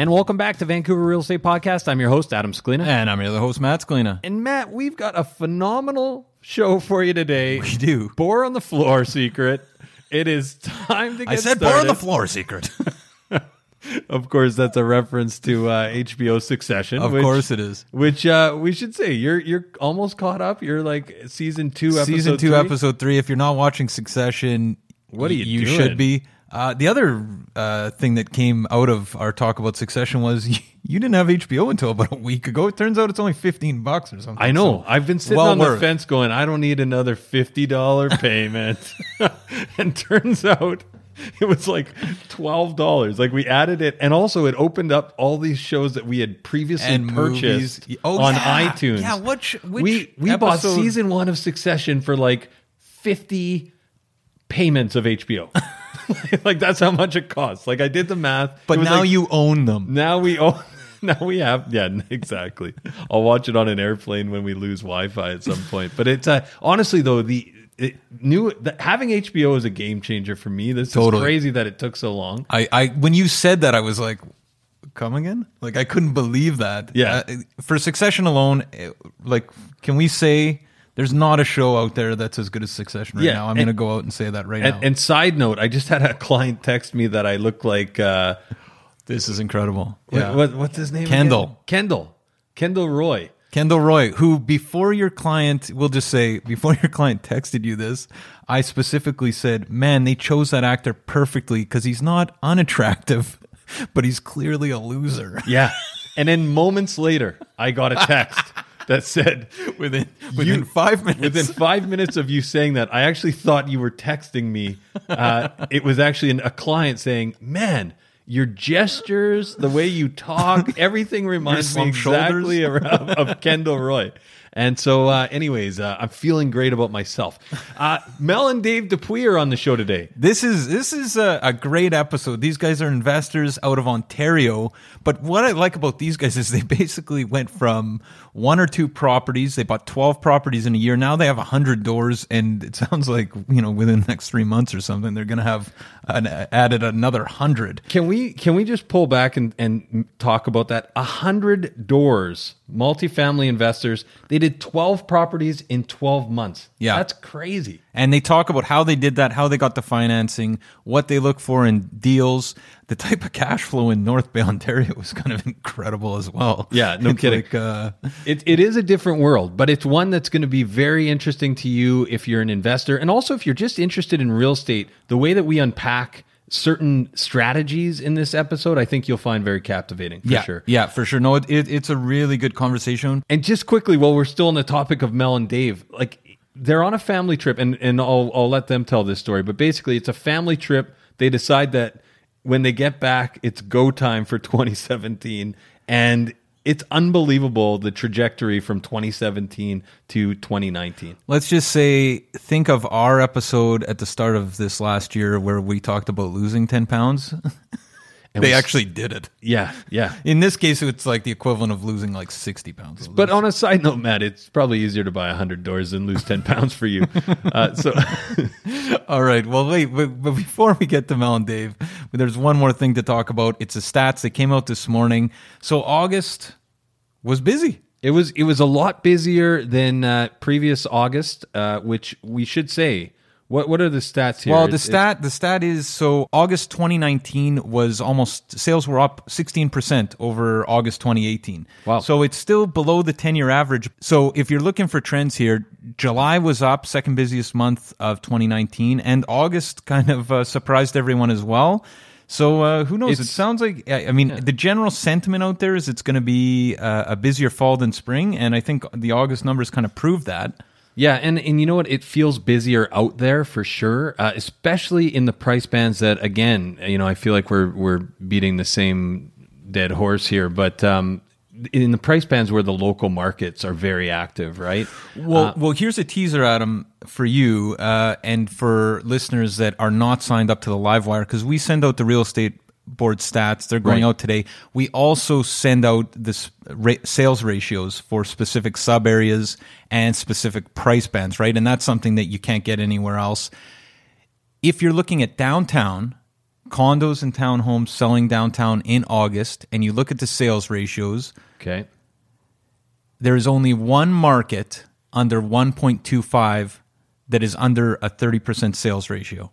And welcome back to Vancouver Real Estate Podcast. I'm your host, Adam Scalina. And I'm your other host, Matt Scalina. And Matt, we've got a phenomenal show for you today. We do. Boar on the floor secret. It is time to get I said started. boar on the floor secret. Of course, that's a reference to uh, HBO Succession. of which- course it is. Which uh, we should say you're you're almost caught up. You're like season two, episode Season two, three? episode three. If you're not watching Succession, What are you You doing? should be. Uh, the other uh, thing that came out of our talk about Succession was you, didn't have HBO until about a week ago. It turns out it's only fifteen bucks or something. I know. So, I've been sitting well on the fence going, I don't need another $50 payment. and turns out it was like $12. Like we added it. And also it opened up all these shows that we had previously And purchased. Oh, on yeah. iTunes. Yeah, which- which we we bought season one of Succession for like 50 payments of HBO. like that's how much it costs. Like I did the math. but now like- you own them. now we own. Now we have. Yeah, exactly. I'll watch it on an airplane when we lose Wi-Fi at some point. But it's uh, honestly though the. It, new the, having HBO is a game changer for me. This Totally. is crazy that it took so long. I, I when you said that, I was like, "Come again?" Like I couldn't believe that. Yeah. Uh, for Succession alone, it- like, can we say there's not a show out there that's as good as Succession right Yeah, now? I'm going to go out and say that right now. And, and side note, I just had a client text me that I look like. Uh, this is incredible. what, what, what's his name? Kendall. again? Kendall. Kendall Roy. Kendall Roy, who before your client, we'll just say before your client texted you this, I specifically said, "Man, they chose that actor perfectly because he's not unattractive, but he's clearly a loser." Yeah. and then moments later, I got a text that said within within five minutes. Within five minutes of you saying that, I actually thought you were texting me. Uh, it was actually an, a client saying, "Man, your gestures, the way you talk, everything reminds me exactly of, of Kendall Roy." And so, uh, anyways, uh, I'm feeling great about myself. Uh, Mel and Dave Dupuis are on the show today. This is this is a, a great episode. These guys are investors out of Ontario, but what I like about these guys is they basically went from one or two properties. They bought twelve properties in a year. Now they have hundred doors, and it sounds like you know within the next three months or something they're going to have an, added another hundred. Can we can we just pull back and, and talk about that? A hundred doors, multifamily investors. They did 12 properties in 12 months. Yeah. That's crazy. And they talk about how they did that, how they got the financing, what they look for in deals. The type of cash flow in North Bay, Ontario was kind of incredible as well. Yeah, no It's kidding. like, uh, It, it is a different world, but it's one that's going to be very interesting to you if you're an investor. And also, if you're just interested in real estate, the way that we unpack certain strategies in this episode, I think you'll find very captivating for yeah, sure. yeah, for sure. No, it, it, it's a really good conversation. And just quickly, while we're still on the topic of Mel and Dave, like they're on a family trip, and, and I'll, I'll let them tell this story, but basically, it's a family trip. They decide that when they get back, it's go time for 2017. And it's unbelievable the trajectory from 2017 to 2019. Let's just say, think of our episode at the start of this last year where we talked about losing 10 pounds. they we- actually did it. Yeah, yeah. In this case, it's like the equivalent of losing like 60 pounds. But on a side note, Matt, it's probably easier to buy 100 doors than lose 10 pounds for you. Uh, so, All right. Well, wait, but, but before we get to Mel and Dave, there's one more thing to talk about. It's the stats that came out this morning. So August was busy. It was it was a lot busier than uh, previous August, uh, which we should say. What what are the stats here? Well, the It's- stat the stat is so August 2019 was almost sales were up 16% over August 2018. Wow. So it's still below the 10-year average. So if you're looking for trends here, July was up, second busiest month of 2019, and August kind of uh, surprised everyone as well. So uh, who knows? it sounds like I I mean the general sentiment out there is it's going to be uh, a busier fall than spring, and I think the August numbers kind of prove that. Yeah, and and you know what? It feels busier out there for sure, uh, especially in the price bands that again, you know, I feel like we're we're beating the same dead horse here, but um, in the price bands where the local markets are very active, right? Well, well, here's a teaser, Adam, for you uh, and for listeners that are not signed up to the Livewire because we send out the real estate board stats. They're going Right. out today. We also send out the s- ra- sales ratios for specific sub areas and specific price bands, right? And that's something that you can't get anywhere else. If you're looking at downtown, condos and townhomes selling downtown in August, and you look at the sales ratios, Okay. there is only one market under 1.25 that is under a 30% sales ratio,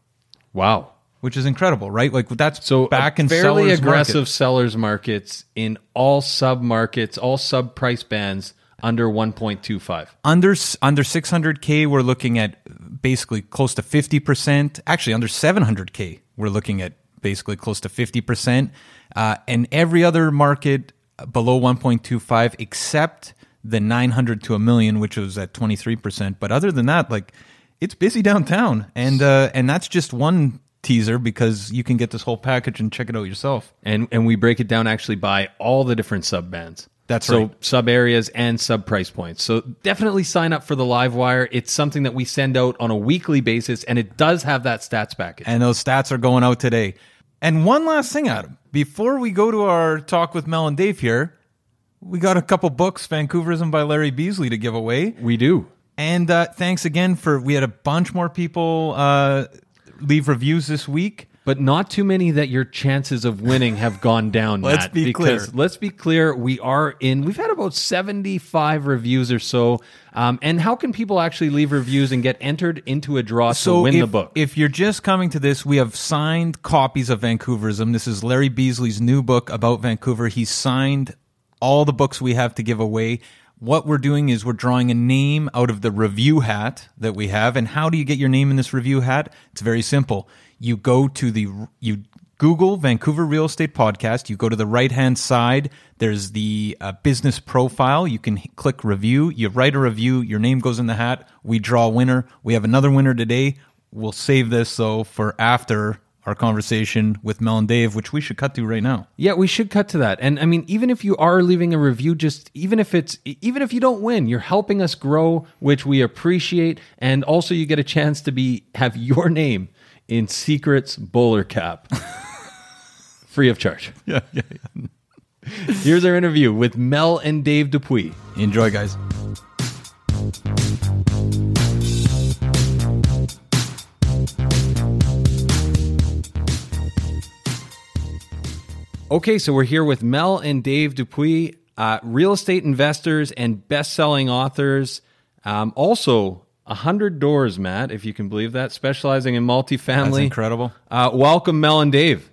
Wow. Which is incredible, right? Like that's So back in fairly sellers aggressive market. sellers markets in all sub markets, all sub price bands under 1.25. Under under 600k, we're looking at basically close to 50%. Actually, under 700k, we're looking at basically close to 50%. Uh, and every other market below 1.25, except the 900 to a million, which was at 23%. But other than that, like it's busy downtown, and uh, and that's just one teaser because you can get this whole package and check it out yourself. and and we break it down actually by all the different sub bands. That's so right. sub areas and sub price points. So definitely sign up for the live wire. It's something that we send out on a weekly basis, and it does have that stats package. And those stats are going out today. And one last thing, Adam, before we go to our talk with Mel and Dave here, we got a couple books, Vancouverism by Larry Beasley, to give away. we do. And uh, thanks again for we had a bunch more people uh, leave reviews this week. But not too many that your chances of winning have gone down. Let's Matt, be because clear. Let's be clear. We are in. We've had about seventy-five reviews or so. Um, and how can people actually leave reviews and get entered into a draw to win if, the book? If you're just coming to this, we have signed copies of Vancouverism. This is Larry Beasley's new book about Vancouver. He's signed all the books we have to give away. What we're doing is we're drawing a name out of the review hat that we have. And how do you get your name in this review hat? It's very simple. You go to the you Google Vancouver Real Estate Podcast. You go to the right hand side. There's the uh, business profile. You can h- click review. You write a review. Your name goes in the hat. We draw a winner. We have another winner today. We'll save this though for after our conversation with Mel and Dave, which we should cut to right now. Yeah, we should cut to that. And I mean, even if you are leaving a review, just even if it's even if you don't win, you're helping us grow, which we appreciate. And also, you get a chance to be have your name in Secrets Bowler Cap, free of charge. Yeah, yeah, yeah. Here's our interview with Mel and Dave Dupuis. Enjoy, guys. Okay, so we're here with Mel and Dave Dupuis. uh, real estate investors and best-selling authors. Um, also, a hundred doors, Matt, if you can believe that, specializing in multifamily. That's incredible. Uh, welcome, Mel and Dave.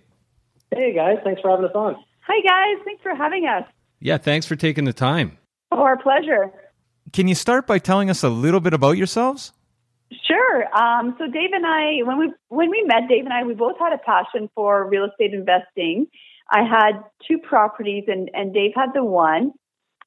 Hey guys, thanks for having us on. Hi guys, thanks for having us. Yeah, thanks for taking the time. Oh, our pleasure. Can you start by telling us a little bit about yourselves? Sure. Um, so Dave and I, when we when we met, Dave and I, we both had a passion for real estate investing. I had two properties, and and Dave had the one,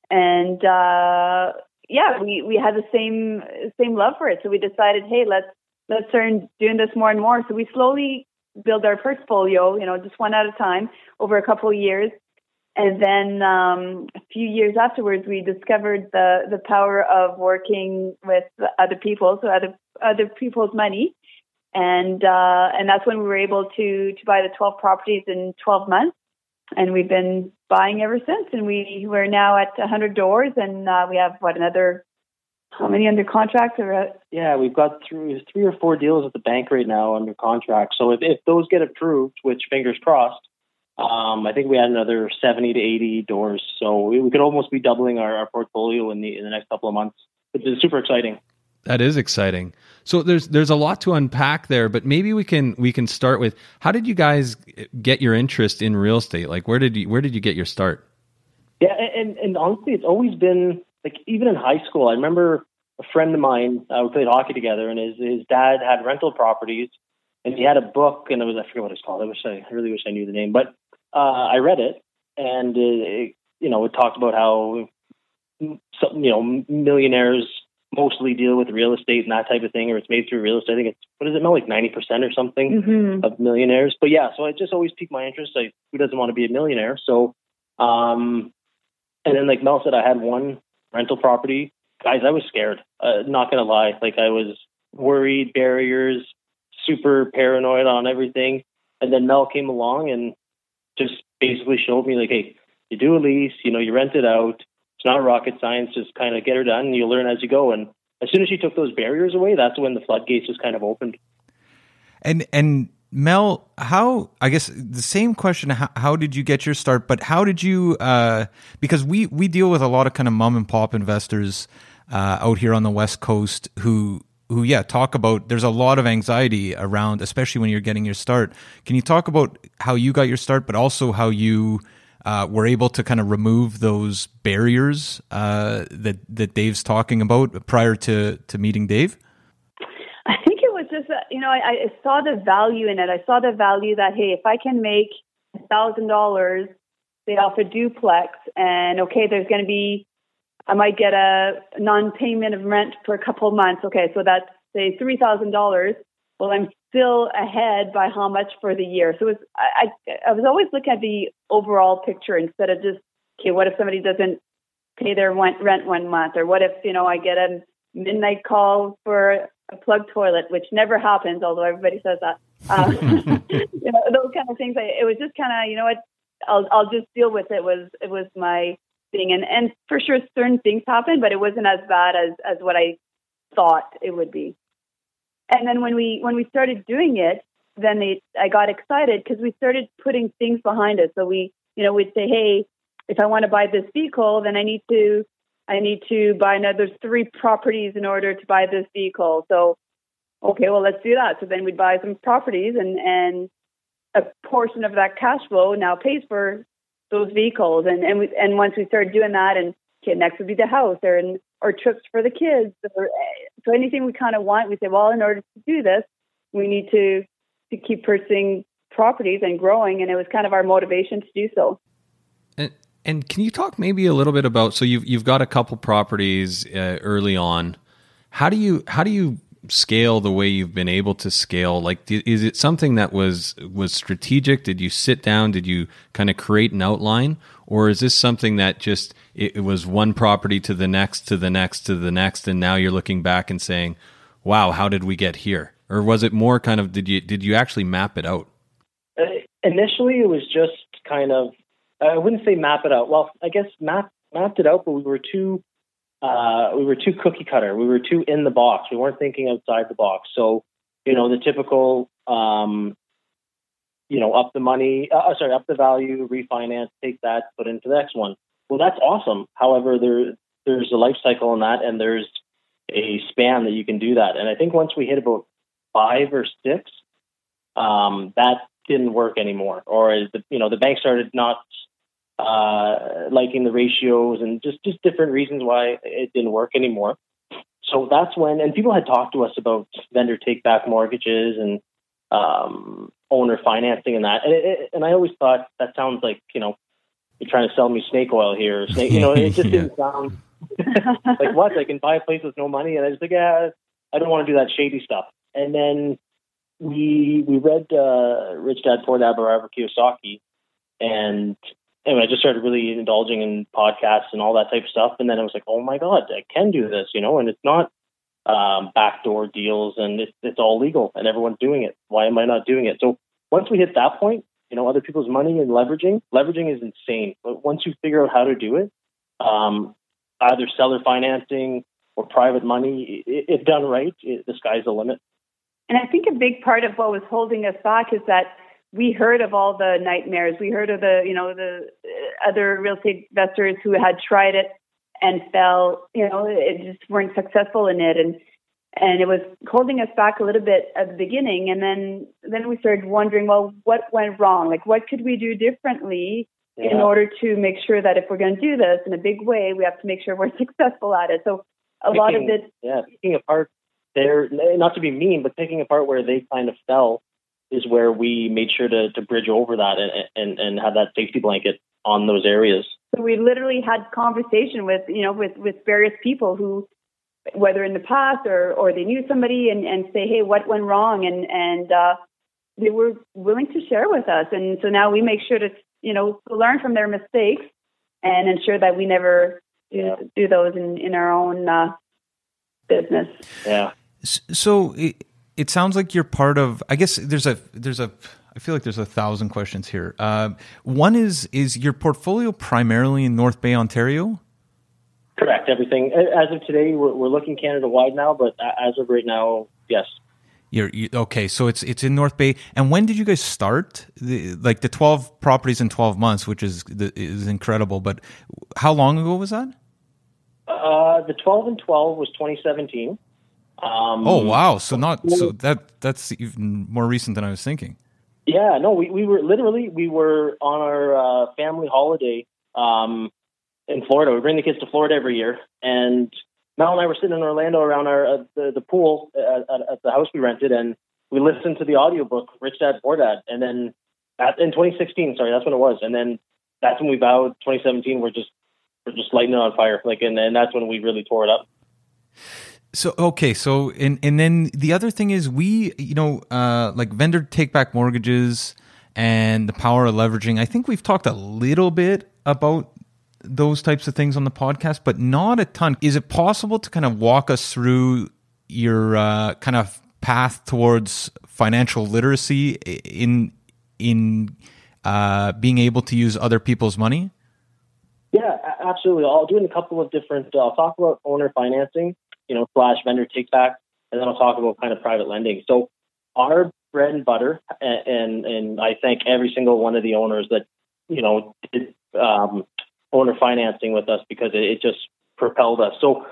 and uh, yeah, we we had the same same love for it. So we decided, hey, let's let's start doing this more and more. So we slowly build our portfolio, you know, just one at a time over a couple of years. And then um, a few years afterwards, we discovered the the power of working with other people, so other other people's money, and uh, and that's when we were able to to buy the twelve properties in twelve months, and we've been buying ever since. And we we're now at hundred doors, and uh, we have what another how many under contract? Or yeah, we've got three three or four deals at the bank right now under contract. So if if those get approved, which fingers crossed um, I think we had another 70 to 80 doors, so we, we could almost be doubling our, our, portfolio in the in the next couple of months, which is super exciting. That is exciting. So there's there's a lot to unpack there, but maybe we can we can start with how did you guys get your interest in real estate? Like where did you where did you get your start? Yeah, and and honestly, it's always been like even in high school. I remember a friend of mine. Uh, we played hockey together, and his his dad had rental properties, and he had a book, and it was I forget what it's called. I wish I, I really wish I knew the name, but uh, I read it, and it, you know, it talked about how some, you know millionaires mostly deal with real estate and that type of thing, or it's made through real estate. I think it's what is it, Mel, like ninety percent or something mm-hmm. of millionaires. But yeah, so it just always piqued my interest. Like, who doesn't want to be a millionaire? So, um, and then like Mel said, I had one rental property. Guys, I was scared. Uh, not gonna lie, like I was worried, barriers, super paranoid on everything. And then Mel came along and just basically showed me like, hey, you do a lease, you know, you rent it out. It's not rocket science. Just kind of get her done, and you learn as you go. And as soon as she took those barriers away, that's when the floodgates just kind of opened. And and Mel, how I guess the same question. How, how did you get your start? But how did you? Uh, because we we deal with a lot of kind of mom and pop investors uh, out here on the West Coast who who yeah talk about there's a lot of anxiety around especially when you're getting your start can you talk about how you got your start but also how you uh, were able to kind of remove those barriers uh, that that Dave's talking about prior to to meeting Dave I think it was just that you know I, I saw the value in it I saw the value that hey if I can make thousand dollars they offer duplex and okay there's going to be I might get a non-payment of rent for a couple of months. Okay, so that's say three thousand dollars. Well, I'm still ahead by how much for the year. So was, I, I was always looking at the overall picture instead of just okay, what if somebody doesn't pay their rent one month, or what if you know I get a midnight call for a plug toilet, which never happens, although everybody says that. Um, you know, those kind of things. I, it was just kind of you know what I'll I'll just deal with it. Was it was my thing. And, and for sure, certain things happened, but it wasn't as bad as, as what I thought it would be. And then when we when we started doing it, then they, I got excited because we started putting things behind us. So we, you know, we'd say, hey, if I want to buy this vehicle, then I need to I need to buy another three properties in order to buy this vehicle. So, okay, well, let's do that. So then we'd buy some properties, and and a portion of that cash flow now pays for those vehicles. And and we, and once we started doing that, and okay, next would be the house or or trips for the kids. Or, so anything we kind of want, we say, well, in order to do this, we need to to keep purchasing properties and growing, and it was kind of our motivation to do so. And and can you talk maybe a little bit about so you've you've got a couple properties uh, early on. How do you how do you scale the way you've been able to scale? Like is it something that was was strategic? Did you sit down? Did you kind of create an outline? Or is this something that just it, it, was one property to the next to the next to the next and now you're looking back and saying wow how did we get here? Or was it more kind of did you did you actually map it out? Uh, initially it was just kind of i wouldn't say map it out. Well i guess map mapped it out but we were too uh, we were too cookie cutter. We were too in the box. We weren't thinking outside the box. So, you know, the typical, um, you know, up the money, uh, uh sorry, up the value, refinance, take that, put into the next one. well, that's awesome. However, there there's a life cycle in that, and there's a span that you can do that. And I think once we hit about five or six, um, that didn't work anymore, or the you know the bank started not uh, liking the ratios and just just different reasons why it didn't work anymore. So that's when, and people had talked to us about vendor take back mortgages and um, owner financing and that, and, it, and I always thought that sounds like you know you're trying to sell me snake oil here, snake, you know, it just yeah. didn't sound like what I can buy a place with no money, and I was like, yeah, I don't want to do that shady stuff. And then we we read uh, Rich Dad Poor Dad by Robert Kiyosaki, and anyway, I just started really indulging in podcasts and all that type of stuff. And then I was like, oh my god, I can do this, you know, and it's not um, backdoor deals, and it's it's all legal, and everyone's doing it. Why am I not doing it? So once we hit that point, you know, other people's money and leveraging, leveraging is insane. But once you figure out how to do it, um, either seller financing or private money, if done right, it, the sky's the limit. And I think a big part of what was holding us back is that we heard of all the nightmares. We heard of the, you know, the uh, other real estate investors who had tried it and fell, you know, it just weren't successful in it. And, and it was holding us back a little bit at the beginning. And then, then we started wondering, well, what went wrong? Like, what could we do differently yeah. in order to make sure that if we're going to do this in a big way, we have to make sure we're successful at it. So a picking, lot of it, yeah, picking apart there, not to be mean, but picking apart where they kind of fell is where we made sure to, to bridge over that and, and, and have that safety blanket on those areas. So we literally had conversation with, you know, with, with various people who, whether in the past or, or they knew somebody and, and say, Hey, what went wrong? And, and, uh, they were willing to share with us. And so now we make sure to, you know, learn from their mistakes and ensure that we never do, do those in, in our own, uh, business. Yeah. So it, sounds like you're part of. I guess there's a there's a. I feel like there's a thousand questions here. Uh, one is is your portfolio primarily in North Bay, Ontario? Correct. Everything as of today, we're, we're looking Canada wide now, but as of right now, yes. You're you, okay. So it's it's in North Bay. And when did you guys start? The, like the twelve properties in twelve months, which is is incredible. But how long ago was that? Uh, the 12 and 12 was 2017. Um, oh wow! So not so that that's even more recent than I was thinking. Yeah, no, we, we were literally we were on our uh, family holiday um, in Florida. We bring the kids to Florida every year, and Mel and I were sitting in Orlando around our uh, the, the pool at, at, at, the house we rented, and we listened to the audiobook Rich Dad Poor Dad, and then at, in 2016, sorry, that's when it was, and then that's when we vowed 2017 we're just we're just lighting it on fire. Like, and, and that's when we really tore it up. So okay, so and and then the other thing is we, you know, uh, like vendor take back mortgages and the power of leveraging. I think we've talked a little bit about those types of things on the podcast, but not a ton. Is it possible to kind of walk us through your uh, kind of path towards financial literacy in in uh, being able to use other people's money? Yeah, absolutely. I'll do in a couple of different. Uh, I'll talk about owner financing, you know, slash vendor take back, and then I'll talk about kind of private lending. So our bread and butter, and and, I thank every single one of the owners that you know did um, owner financing with us because it, it just propelled us. So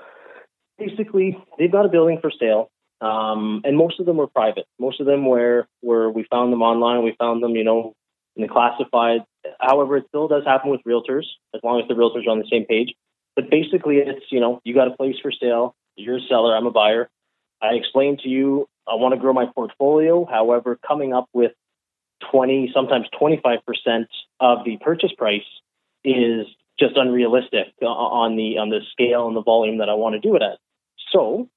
basically, they've got a building for sale. Um, and most of them were private. Most of them were where we found them online. We found them, you know, in the classified. However, it still does happen with realtors as long as the realtors are on the same page. But basically, it's you know you got a place for sale. You're a seller. I'm a buyer. I explained to you I want to grow my portfolio. However, coming up with 20, sometimes 25 percent of the purchase price is just unrealistic on the on the scale and the volume that I want to do it at. So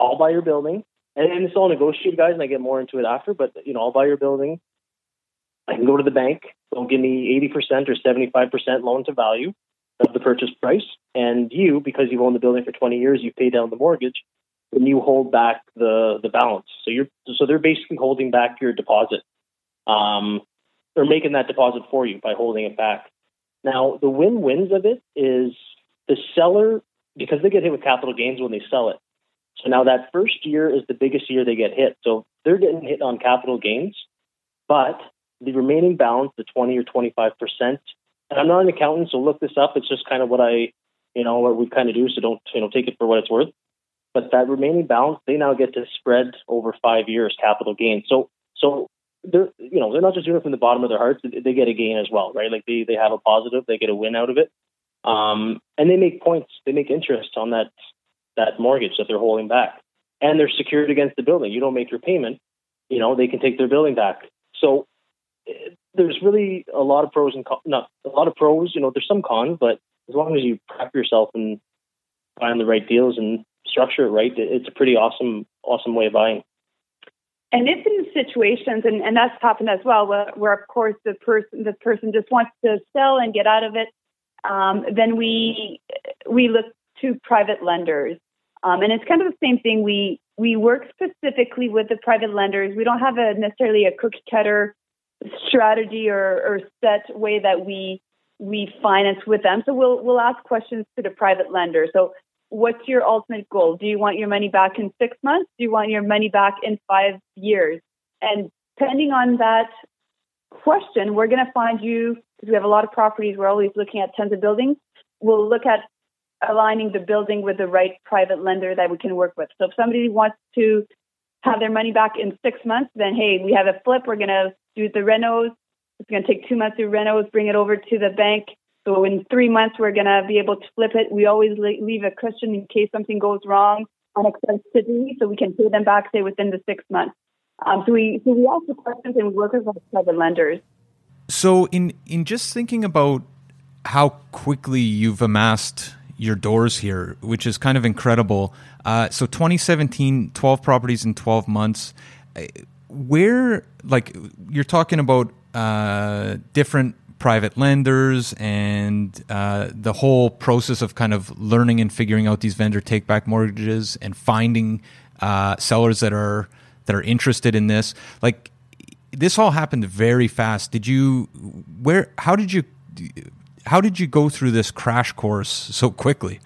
I'll buy your building, and it's all negotiated, guys. And I get more into it after. But you know, I'll buy your building. I can go to the bank. They'll give me 80% or 75% loan to value of the purchase price. And you, because you've owned the building for 20 years, you pay down the mortgage and you hold back the, the balance. So you're, so they're basically holding back your deposit. Um, they're making that deposit for you by holding it back. Now, the win-wins of it is the seller, because they get hit with capital gains when they sell it. So now that first year is the biggest year they get hit. So they're getting hit on capital gains, but the remaining balance, the 20 or 25 percent, And I'm not an accountant, so look this up. It's just kind of what I, you know, what we kind of do. So don't, you know, take it for what it's worth. But that remaining balance, they now get to spread over five years capital gain. So, so they're, you know, they're not just doing it from the bottom of their hearts. They get a gain as well, right? Like they, they have a positive, they get a win out of it. Um, and they make points, they make interest on that, that mortgage that they're holding back and they're secured against the building. You don't make your payment, you know, they can take their building back. So there's really a lot of pros and cons, not a lot of pros, you know, there's some cons, but as long as you prep yourself and find the right deals and structure it right, it's a pretty awesome, awesome way of buying. And if in situations, and, and that's happened as well, where, where of course the person the person just wants to sell and get out of it, um, then we we look to private lenders, um, and it's kind of the same thing. We we work specifically with the private lenders. We don't have a necessarily a cookie cutter strategy or, or set way that we we finance with them. So we'll we'll ask questions to the private lender. So what's your ultimate goal? Do you want your money back in six months? Do you want your money back in five years? And depending on that question, we're going to find you because we have a lot of properties. We're always looking at tons of buildings. We'll look at aligning the building with the right private lender that we can work with. So if somebody wants to have their money back in six months, then hey, we have a flip. We're going to do the renos. It's going to take two months to renos, bring it over to the bank, so in three months, we're going to be able to flip it. We always leave a cushion in case something goes wrong on unexpectedly, so we can pay them back, say, within the six months. Um, so we so we ask the questions and we work with private lenders. So in in just thinking about how quickly you've amassed your doors here, which is kind of incredible. Uh, so 2017, 12 properties in 12 months. Where, like, you're talking about uh, different private lenders and uh, the whole process of kind of learning and figuring out these vendor take back mortgages and finding uh, sellers that are that are interested in this. Like this all happened very fast. Did you where how did you how did you go through this crash course so quickly?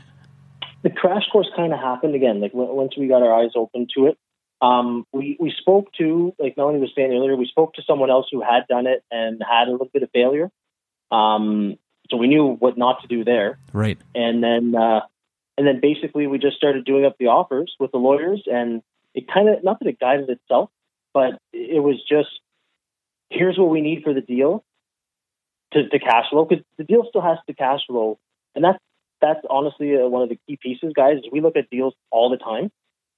The crash course kind of happened again like once we got our eyes open to it um, we we spoke to like Melanie was saying earlier. We spoke to someone else who had done it and had a little bit of failure, um, so we knew what not to do there. Right. And then, uh, and then basically we just started doing up the offers with the lawyers, and it kind of not that it guided itself, but it was just here's what we need for the deal to, to cash flow because the deal still has to cash flow, and that's that's honestly uh, one of the key pieces, guys. We look at deals all the time.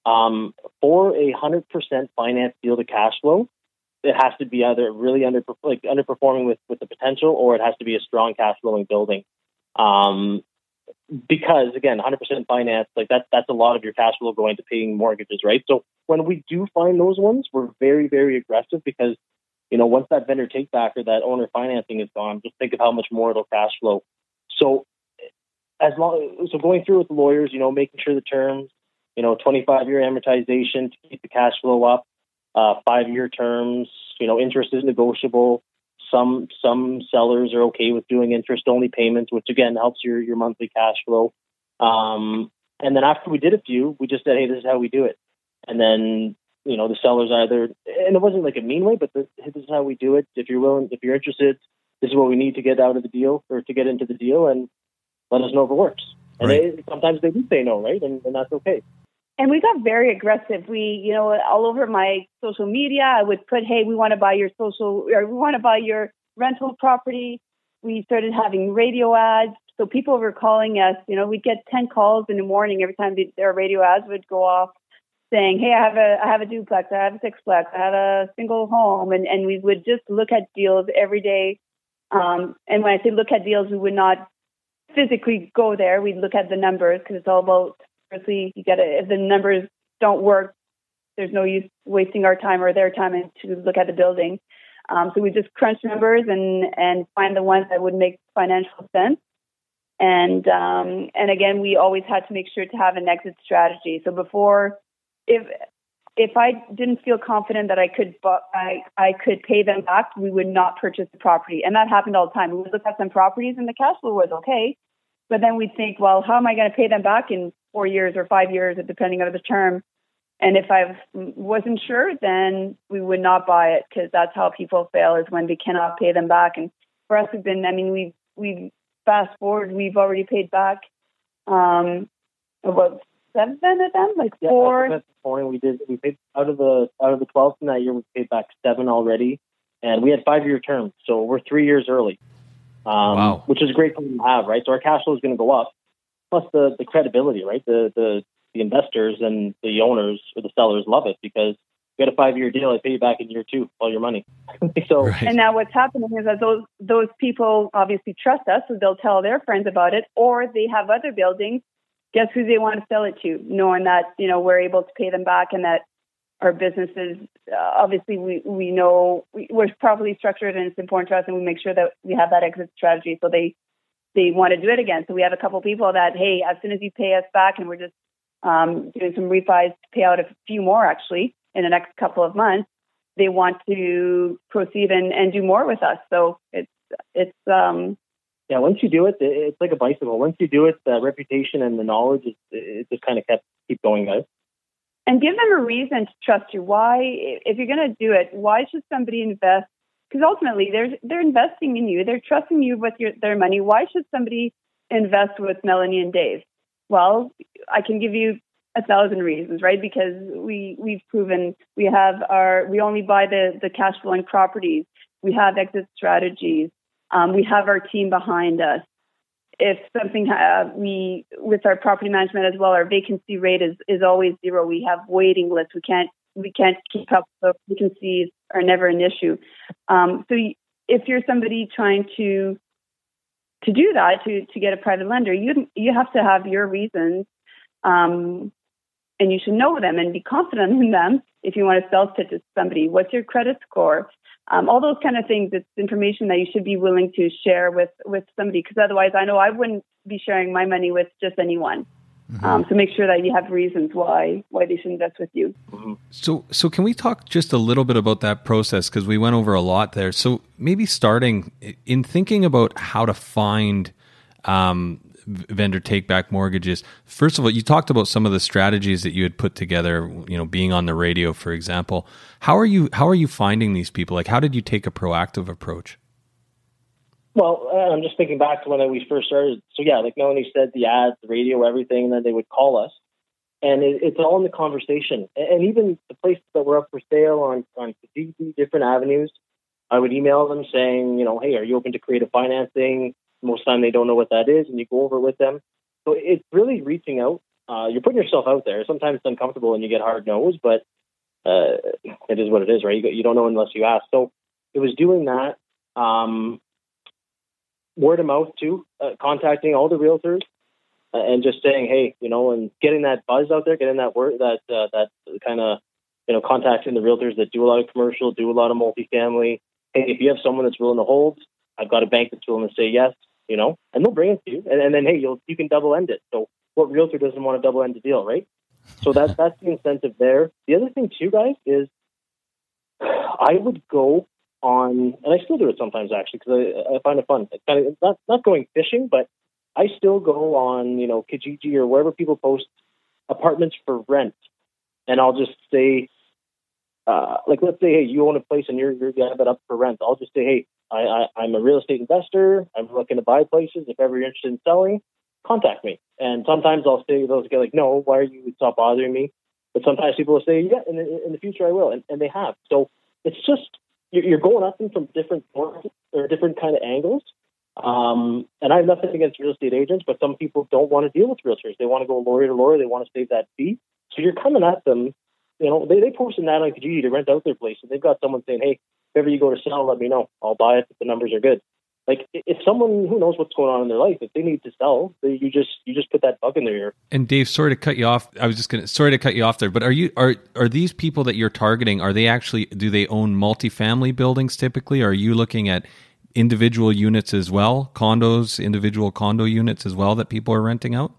Um, for a hundred percent finance deal to cash flow, it has to be either really under like underperforming with with the potential, or it has to be a strong cash flowing building. Um, because again, 100% finance, like that's that's a lot of your cash flow going to paying mortgages, right? So when we do find those ones, we're very very aggressive because you know once that vendor take back or that owner financing is gone, just think of how much more it'll cash flow. So as long so going through with the lawyers, you know, making sure the terms, you know, 25 year amortization to keep the cash flow up, uh, five year terms. You know, interest is negotiable. Some some sellers are okay with doing interest only payments, which again helps your your monthly cash flow. Um, and then after we did a few, we just said, hey, this is how we do it. And then you know the sellers either, and it wasn't like a mean way, but this, this is how we do it. If you're willing, if you're interested, this is what we need to get out of the deal or to get into the deal, and let us know if it works. And right. they, sometimes they do say no, right? And, and that's okay and we got very aggressive. We, you know, all over my social media, I would put, "Hey, we want to buy your social, or we want to buy your rental property." We started having radio ads, so people were calling us. You know, we'd get ten calls in the morning every time their radio ads would go off, saying, "Hey, I have a, I have a duplex, I have a sixplex, I have a single home," and and we would just look at deals every day. Um, and when I say look at deals, we would not physically go there. We'd look at the numbers because it's all about Firstly, you got to if the numbers don't work, there's no use wasting our time or their time to look at the building. Um, so we just crunch numbers and and find the ones that would make financial sense. And um, and again, we always had to make sure to have an exit strategy. So before, if if I didn't feel confident that I could I, I could pay them back, we would not purchase the property. And that happened all the time. We would look at some properties and the cash flow was okay. But then we'd think, well, how am I going to pay them back in four years or five years, depending on the term. And if I wasn't sure, then we would not buy it because that's how people fail is when they cannot pay them back. And for us, we've been, I mean, we've we fast forward, we've already paid back um, about seven of them, like Yeah, four. that's the. We did. We paid out of the out of the twelve from that year. We paid back seven already, and we had five year terms, so we're three years early. Um, Wow. Which is a great thing to have, right? So our cash flow is going to go up, plus the the credibility, right? The the the investors and the owners or the sellers love it because you got a five year deal. I pay you back in year two all your money. so Right. And now what's happening is that those those people obviously trust us, so they'll tell their friends about it, or they have other buildings. Guess who they want to sell it to, knowing that you know we're able to pay them back and that our businesses uh, obviously we we know we, we're properly structured and it's important to us, and we make sure that we have that exit strategy, so they they want to do it again. So we have a couple people that hey, as soon as you pay us back, and we're just um, doing some refis to pay out a few more actually in the next couple of months they want to proceed and, and do more with us. So it's it's um yeah, once you do it, it- it's like a bicycle. Once you do it, the reputation and the knowledge, is, it just kind of kept keep going, guys. and give them a reason to trust you. Why, if you're going to do it, why should somebody invest? Because ultimately, they're they're investing in you. They're trusting you with your, their money. Why should somebody invest with Melanie and Dave? Well, I can give you a thousand reasons, right? Because we we've proven we have our we only buy the the cash flowing properties. We have exit strategies. Um, we have our team behind us. If something uh, we with our property management as well, our vacancy rate is is always zero. We have waiting lists. We can't we can't keep up. So vacancies are never an issue. Um, so if you're somebody trying to to do that to to get a private lender, you you have to have your reasons, um, and you should know them and be confident in them. If you want to sell to somebody, what's your credit score? Um, all those kind of things. It's information that you should be willing to share with with somebody because otherwise, I know I wouldn't be sharing my money with just anyone. Um, so make sure that you have reasons why why they should invest with you. So, so can we talk just a little bit about that process because we went over a lot there. So, maybe starting in thinking about how to find um, vendor take back mortgages. First of all, you talked about some of the strategies that you had put together. You know, being on the radio, for example. How are you? How are you finding these people? Like, how did you take a proactive approach? Well, uh, I'm just thinking back to when we first started. So yeah, like Melanie said, the ads, the radio, everything, and then they would call us, and it, it's all in the conversation. And, even the places that were up for sale on on Kijiji, different avenues, I would email them saying, you know, hey, are you open to creative financing? Most time, they don't know what that is, and you go over with them. So it's really reaching out. Uh, you're putting yourself out there. Sometimes it's uncomfortable and you get hard no's, but uh, it is what it is, right? You, you don't know unless you ask. So it was doing that. Um, word of mouth too, uh, contacting all the realtors uh, and just saying, hey, you know, and getting that buzz out there, getting that word, that uh, that kind of, you know, contacting the realtors that do a lot of commercial, do a lot of multifamily. Hey, if you have someone that's willing to hold, I've got a bank that's willing to say yes, you know, and they'll bring it to you, and, and then hey, you'll you can double end it. So what realtor doesn't want to double end the deal, right? So that that's the incentive there. The other thing too, guys, is I would go on, and I still do it sometimes actually because I, I find it fun. It's kind of not not going fishing, but I still go on, you know, Kijiji or wherever people post apartments for rent, and I'll just say, uh, like, let's say, hey, you own a place and you're you're gonna have it up for rent. I'll just say, hey, I, I I'm a real estate investor. I'm looking to buy places. If ever you're interested in selling, contact me. And sometimes I'll say those guys like, no, why are you stop bothering me? But sometimes people will say, yeah, in the, in the future I will, and, and they have. So it's just you're going at them from different or different kind of angles. Um, and I have nothing against real estate agents, but some people don't want to deal with realtors. They want to go lawyer to lawyer. They want to save that fee. So you're coming at them. You know, they they post an ad on to rent out their place, and they've got someone saying, "Hey, if ever you go to sell, let me know. I'll buy it if the numbers are good." Like if someone who knows what's going on in their life, if they need to sell, they, you just you just put that bug in their ear. And Dave, sorry to cut you off. I was just gonna sorry to cut you off there, but are you are are these people that you're targeting? Are they actually do they own multifamily buildings typically? Are you looking at individual units as well, condos, individual condo units as well that people are renting out?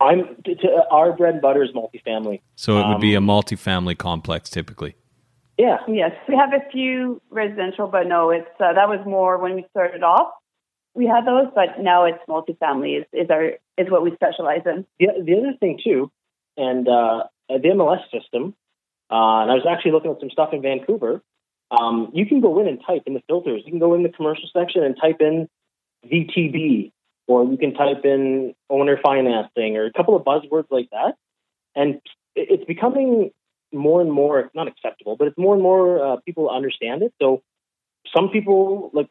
I'm to, to, our bread and butter is multifamily. So it would be a Um, multifamily complex typically. Yeah, Yes, we have a few residential, but no, it's uh, that was more when we started off. We had those, but now it's multifamily is, is our is what we specialize in. the, the other thing too, and uh, the MLS system, uh, and I was actually looking at some stuff in Vancouver. Um, you can go in and type in the filters. You can go in the commercial section and type in VTB, or you can type in owner financing or a couple of buzzwords like that. And it's becoming more and more, not acceptable, but it's more and more uh, people understand it. So some people, like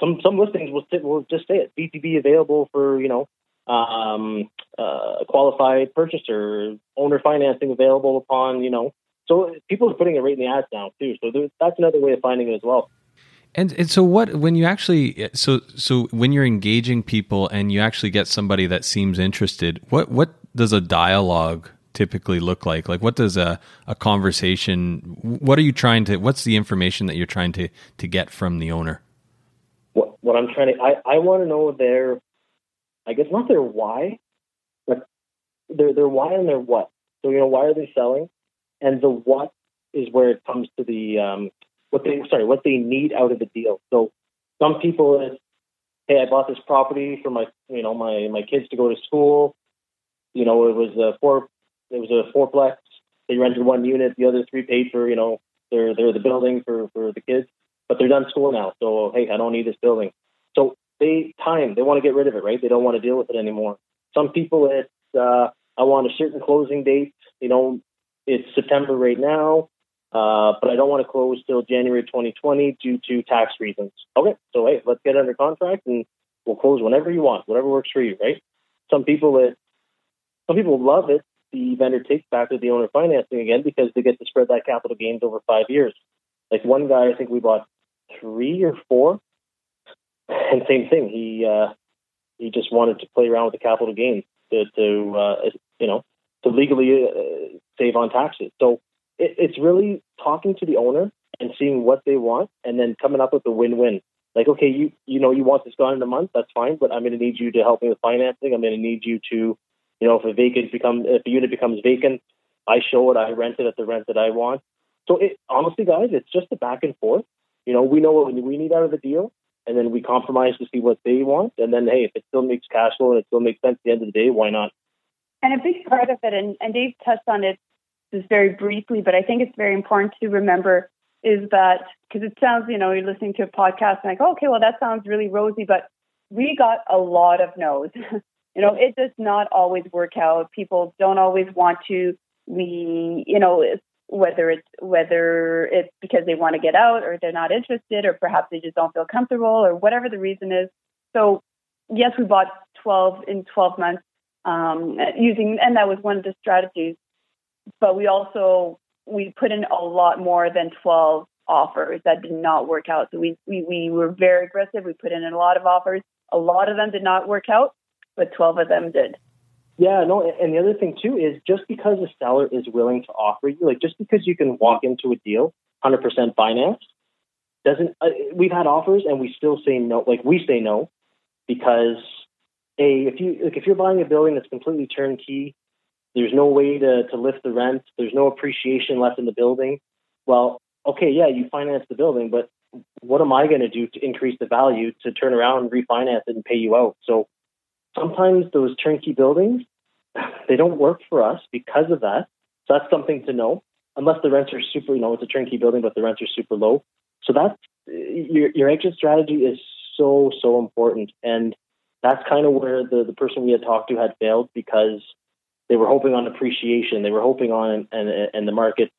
some, some listings will, will just say it, VTB available for, you know, um, uh, qualified purchaser, owner financing available upon, you know, so people are putting it right in the ads now too. So that's another way of finding it as well. And, and so what when you actually so so when you're engaging people and you actually get somebody that seems interested, what what does a dialogue typically look like? Like what does a, a conversation what are you trying to what's the information that you're trying to to get from the owner? What what I'm trying to I, I want to know their I guess not their why, but their their why and their what. So you know why are they selling? And the what is where it comes to the um, what they sorry what they need out of the deal. So some people is, hey, I bought this property for my you know my my kids to go to school. You know, it was a four it was a fourplex. They rented one unit, the other three paid for you know they're they're the building for for the kids, but they're done school now. So hey, I don't need this building. So they time they want to get rid of it, right? They don't want to deal with it anymore. Some people it's uh, I want a certain closing date. You know, it's September right now. Uh, but I don't want to close till January 2020 due to tax reasons. Okay, so hey, let's get under contract and we'll close whenever you want, whatever works for you, right? Some people it, some people love it. The vendor takes back to the owner financing again because they get to spread that capital gains over five years. Like one guy, I think we bought three or four, and same thing. He uh, he just wanted to play around with the capital gains to, to uh, you know to legally uh, save on taxes. So it, it's really talking to the owner and seeing what they want and then coming up with a win-win. Like, okay, you you know you want this gone in a month, that's fine, but I'm going to need you to help me with financing. I'm going to need you to, you know, if a vacant become if a unit becomes vacant, I show it, I rent it at the rent that I want. So it, honestly, guys, it's just a back and forth. You know, we know what we need out of the deal, and then we compromise to see what they want. And then, hey, if it still makes cash flow and it still makes sense at the end of the day, why not? And a big part of it, and, and Dave touched on it just very briefly, but I think it's very important to remember is that because it sounds, you know, you're listening to a podcast and like, oh, okay, well, that sounds really rosy, but we got a lot of no's. you know, it does not always work out. People don't always want to. We, you know, whether it's whether it's because they want to get out or they're not interested or perhaps they just don't feel comfortable or whatever the reason is. So yes, we bought 12 in 12 months um, using, and that was one of the strategies but we also we put in a lot more than 12 offers that did not work out. So we, we, we were very aggressive. We put in a lot of offers. A lot of them did not work out, but 12 of them did. Yeah, no, and the other thing too is just because a seller is willing to offer you, like just because you can walk into a deal 100% financed, doesn't. Uh, we've had offers and we still say no. Like we say no because a if you like if you're buying a building that's completely turnkey, there's no way to, to lift the rent. There's no appreciation left in the building. Well, okay, yeah, you finance the building, but what am I going to do to increase the value to turn around and refinance it and pay you out? So sometimes those turnkey buildings, they don't work for us because of that. So that's something to know. Unless the rents are super, you know, it's a turnkey building, but the rents are super low. So that's your your exit strategy is so so important, and that's kind of where the the person we had talked to had failed because they were hoping on appreciation. They were hoping on, and and the market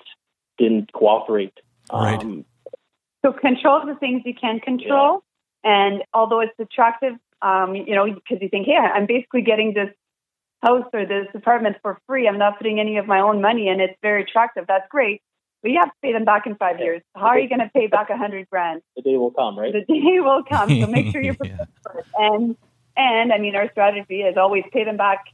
didn't cooperate. Right. Um, so control the things you can control, yeah. and although it's attractive, um, you know, because you think, hey, I'm basically getting this house or this apartment for free. I'm not putting any of my own money in. It's very attractive. That's great. But you have to pay them back in five yeah. years. How are you going to pay back a hundred grand? The day will come, right? The day will come. So make sure you're prepared yeah. for it. And and I mean, our strategy is always pay them back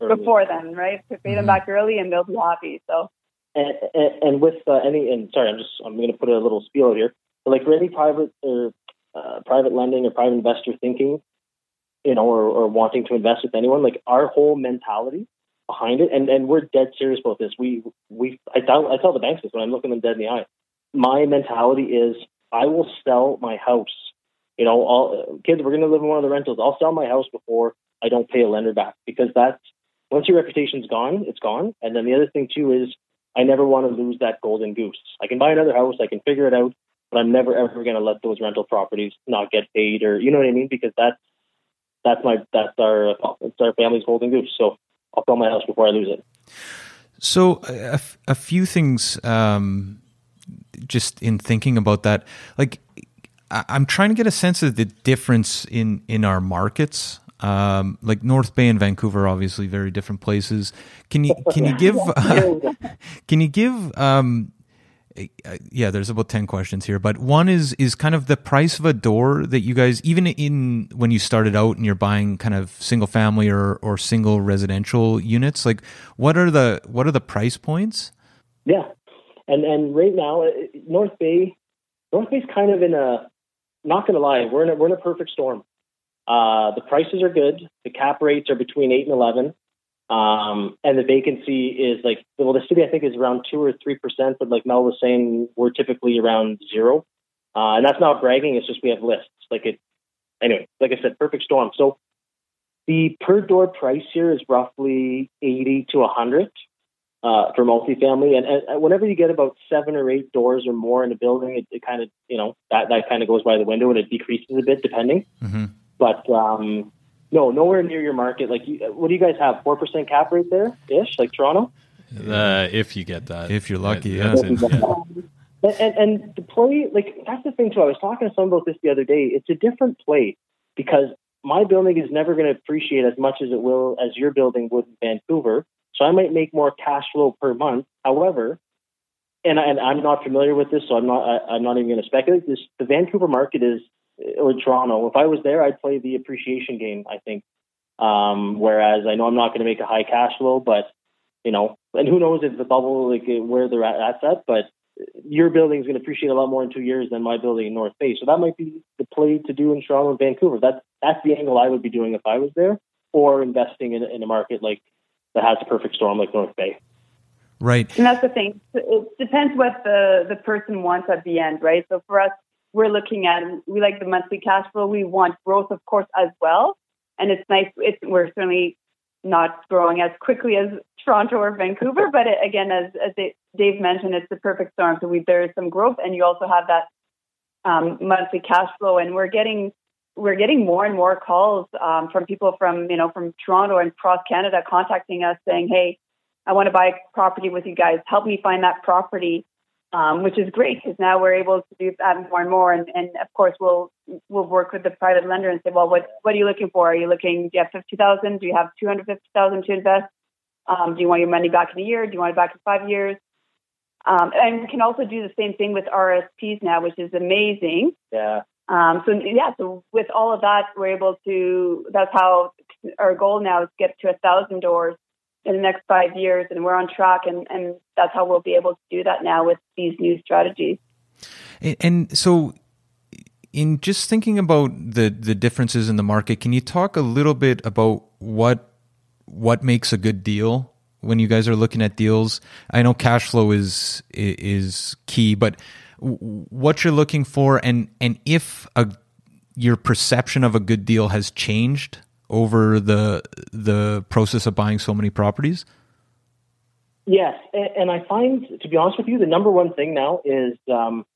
early. before then, right? To pay them mm-hmm. back early, and they'll be happy. So. And, and, and with uh, any, and sorry, I'm just I'm going to put a little spiel here. But like for any private or uh, private lending or private investor thinking, you know, or, or wanting to invest with anyone, like our whole mentality behind it, and, and we're dead serious about this. We we I tell I tell the banks this when I'm looking them dead in the eye. My mentality is I will sell my house. You know, all kids, we're going to live in one of the rentals. I'll sell my house before I don't pay a lender back because that's once your reputation's gone, it's gone. And then the other thing too is I never want to lose that golden goose. I can buy another house, I can figure it out, but I'm never ever going to let those rental properties not get paid or you know what I mean because that's that's my that's our it's our family's golden goose. So I'll sell my house before I lose it. So a, a few things, um, just in thinking about that, like I'm trying to get a sense of the difference in in our markets. Um, like North Bay and Vancouver, obviously very different places. Can you can you give uh, can you give um, yeah, there's about 10 questions here, but one is is kind of the price of a door that you guys even in when you started out and you're buying kind of single family or or single residential units, like what are the what are the price points? Yeah. And and right now uh, North Bay North Bay's kind of in a not going to lie, we're in a, we're in a perfect storm. Uh, the prices are good. The cap rates are between 8 and 11. Um, and the vacancy is like, well, the city I think is around two or three percent, but like Mel was saying, we're typically around zero. Uh, and that's not bragging; it's just we have lists. Like it, anyway. Like I said, perfect storm. So the per door price here is roughly eighty to a hundred uh, for multifamily, and, and whenever you get about seven or eight doors or more in a building, it, it kind of you know that that kind of goes by the window and it decreases a bit depending. Mm-hmm. But um, no, nowhere near your market. Like, what do you guys have? Four percent cap rate there, ish, like Toronto. Uh, if you get that, if you're lucky, yeah. yeah. And, and, and the play, like that's the thing too. I was talking to someone about this the other day. It's a different play because my building is never going to appreciate as much as it will as your building would in Vancouver. So I might make more cash flow per month. However, and, and I'm not familiar with this, so I'm not I, am not even going to speculate. This the Vancouver market is or Toronto. If I was there, I'd play the appreciation game. I think. Um, whereas I know I'm not going to make a high cash flow, but you know, and who knows if the bubble like where they're at, at that, but your building is going to appreciate a lot more in two years than my building in North Bay. So that might be the play to do in Toronto and Vancouver. That's that's the angle I would be doing if I was there, or investing in, in a market like that has a perfect storm like North Bay. Right. And that's the thing. It depends what the the person wants at the end, right? So for us, we're looking at we like the monthly cash flow. We want growth, of course, as well. And it's nice. It's we're certainly not growing as quickly as Toronto or Vancouver, but it, again, as, as Dave mentioned, it's the perfect storm. So we there's some growth, and you also have that um, monthly cash flow, and we're getting we're getting more and more calls um, from people from you know from Toronto and across Canada contacting us saying, "Hey, I want to buy a property with you guys. Help me find that property." Um, which is great because now we're able to do that more and more. And, and of course, we'll we'll work with the private lender and say, well, what what are you looking for? Are you looking? Do you have fifty thousand? Do you have two hundred fifty thousand to invest? Um, do you want your money back in a year? Do you want it back in five years? Um, and we can also do the same thing with RSPs now, which is amazing. Yeah. Um, so yeah, so with all of that, we're able to. That's how our goal now is to get to a thousand doors in the next five years, and we're on track, and, and that's how we'll be able to do that now with these new strategies. And, and so, in just thinking about the the differences in the market, can you talk a little bit about what what makes a good deal when you guys are looking at deals? I know cash flow is is key, but what you're looking for, and and if a your perception of a good deal has changed over the the process of buying so many properties? Yes, and I find, to be honest with you, the number one thing now is um,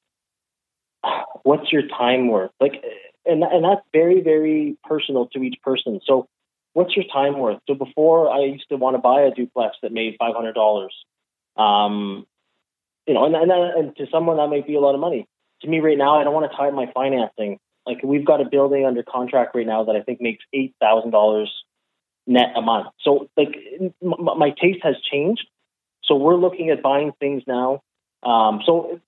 what's your time worth? Like, and and that's very very personal to each person. So, what's your time worth? So before I used to want to buy a duplex that made five hundred dollars. Um, you know, and, and and to someone that might be a lot of money. To me, right now, I don't want to tie my financing like we've got a building under contract right now that I think makes eight thousand dollars net a month. So like m- my taste has changed. So we're looking at buying things now. Um, so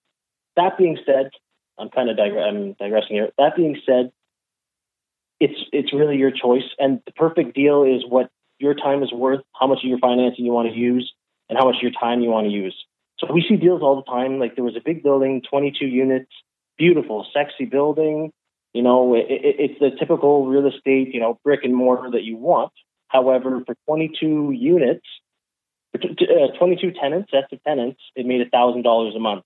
that being said, I'm kind of dig- I'm digressing here. That being said, it's it's really your choice, and the perfect deal is what your time is worth, how much of your financing you want to use, and how much of your time you want to use. So we see deals all the time. Like there was a big building, 22 units, beautiful, sexy building. You know, it, it, it's the typical real estate, you know, brick and mortar that you want. However, for 22 units, for t- uh, 22 tenants, sets of tenants, it made $1,000 a month.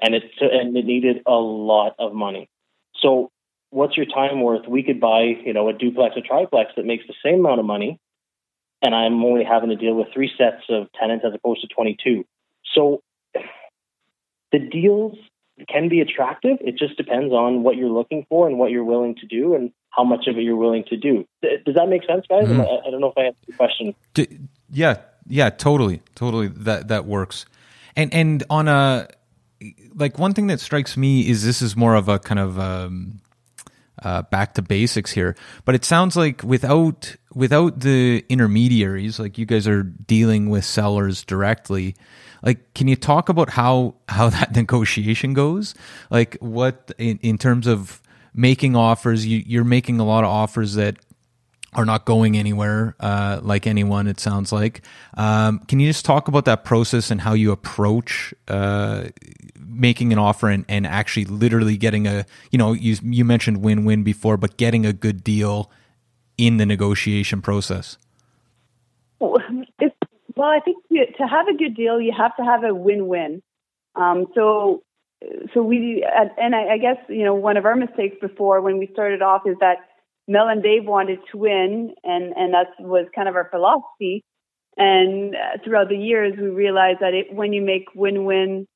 And it, and it needed a lot of money. So what's your time worth? We could buy, you know, a duplex, a triplex that makes the same amount of money. And I'm only having to deal with three sets of tenants as opposed to 22. So the deals can be attractive. It just depends on what you're looking for and what you're willing to do. And how much of it you're willing to do. Does that make sense, guys? Mm-hmm. I, I, don't know if I answered the question. yeah, yeah, totally, totally. That that works. And and on a like one thing that strikes me is this is more of a kind of um, uh, back to basics here, but it sounds like without without the intermediaries, like you guys are dealing with sellers directly. Like, can you talk about how how that negotiation goes? Like, what in, in terms of making offers, you, you're making a lot of offers that are not going anywhere, uh, like anyone. It sounds like. Um, can you just talk about that process and how you approach uh, making an offer and, and actually literally getting a, you know, you you mentioned win win before, but getting a good deal in the negotiation process. Well, I think to have a good deal, you have to have a win win. Um, so so we and I, I guess you know one of our mistakes before when we started off is that Mel and Dave wanted to win, and and that was kind of our philosophy. And uh, throughout the years, we realized that it, when you make win-win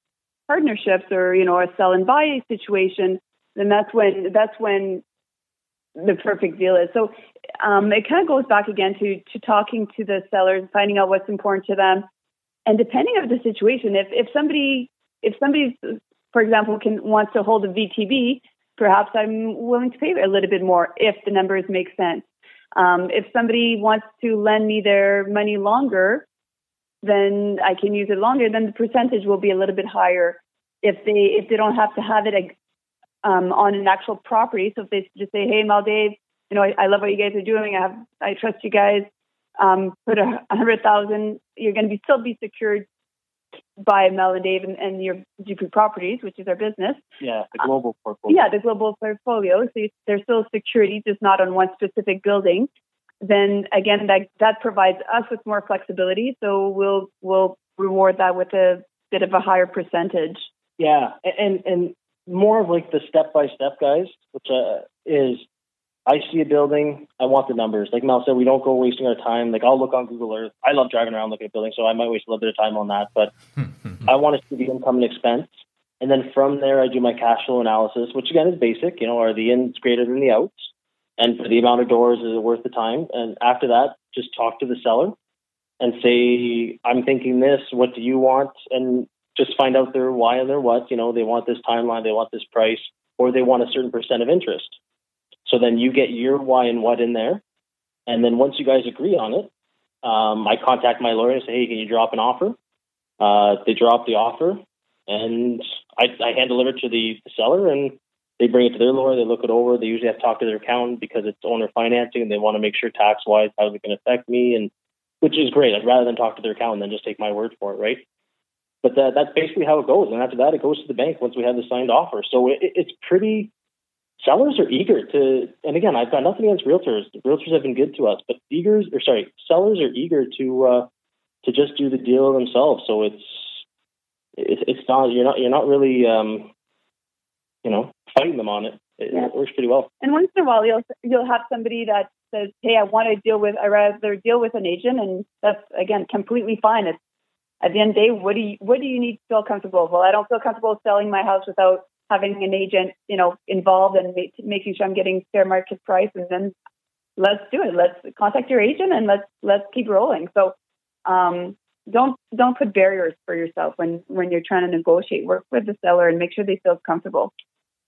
partnerships or you know a sell and buy situation, then that's when that's when the perfect deal is. So um, it kind of goes back again to to talking to the sellers, finding out what's important to them, and depending on the situation, if if somebody if somebody's for example, can wants to hold a VTB, perhaps I'm willing to pay a little bit more if the numbers make sense. Um, if somebody wants to lend me their money longer, then I can use it longer. Then the percentage will be a little bit higher. If they if they don't have to have it um, on an actual property, so if they just say, "Hey, Dave, you know, I, I love what you guys are doing. I have I trust you guys. Um, put a, a hundred thousand. You're going to be still be secured by Mel and Dave and, your GP Properties, which is our business. Yeah, the global portfolio. Yeah, the global portfolio. So there's still security, just not on one specific building. Then again, that that provides us with more flexibility. So we'll we'll reward that with a bit of a higher percentage. Yeah, and and more of like the step by step guys, which uh, is I see a building, I want the numbers. Like Mel said, we don't go wasting our time. Like I'll look on Google Earth. I love driving around looking at buildings, so I might waste a little bit of time on that. But I want to see the income and expense. And then from there, I do my cash flow analysis, which again is basic. You know, are the ins greater than the outs? And for the amount of doors, is it worth the time? And after that, just talk to the seller and say, I'm thinking this. What do you want? And just find out their why and their what. You know, they want this timeline, they want this price, or they want a certain percent of interest. So then you get your why and what in there. And then once you guys agree on it, um, I contact my lawyer and say, hey, can you drop an offer? Uh, they drop the offer, and I, I hand deliver it to the, seller, and they bring it to their lawyer. They look it over. They usually have to talk to their accountant because it's owner financing, and they want to make sure tax wise how is it going to affect me, and which is great. I'd rather than talk to their accountant than just take my word for it, right? But that, that's basically how it goes. And after that, it goes to the bank once we have the signed offer. So it, it's pretty sellers are eager to, and again, I've got nothing against realtors. Realtors have been good to us, but eager, or sorry, sellers are eager to uh, to just do the deal themselves. So it's it's it's not you're not you're not really um, you know fighting them on it. It, yeah. it works pretty well. And once in a while, you'll you'll have somebody that says, "Hey, I want to deal with. I rather deal with an agent," and that's again completely fine. It's at the end of the day, what do you what do you need to feel comfortable? Well, I don't feel comfortable selling my house without having an agent, you know, involved and making sure I'm getting fair market price, and then let's do it. Let's contact your agent and let's let's keep rolling. So um, don't don't put barriers for yourself when when you're trying to negotiate. Work with the seller and make sure they feel comfortable.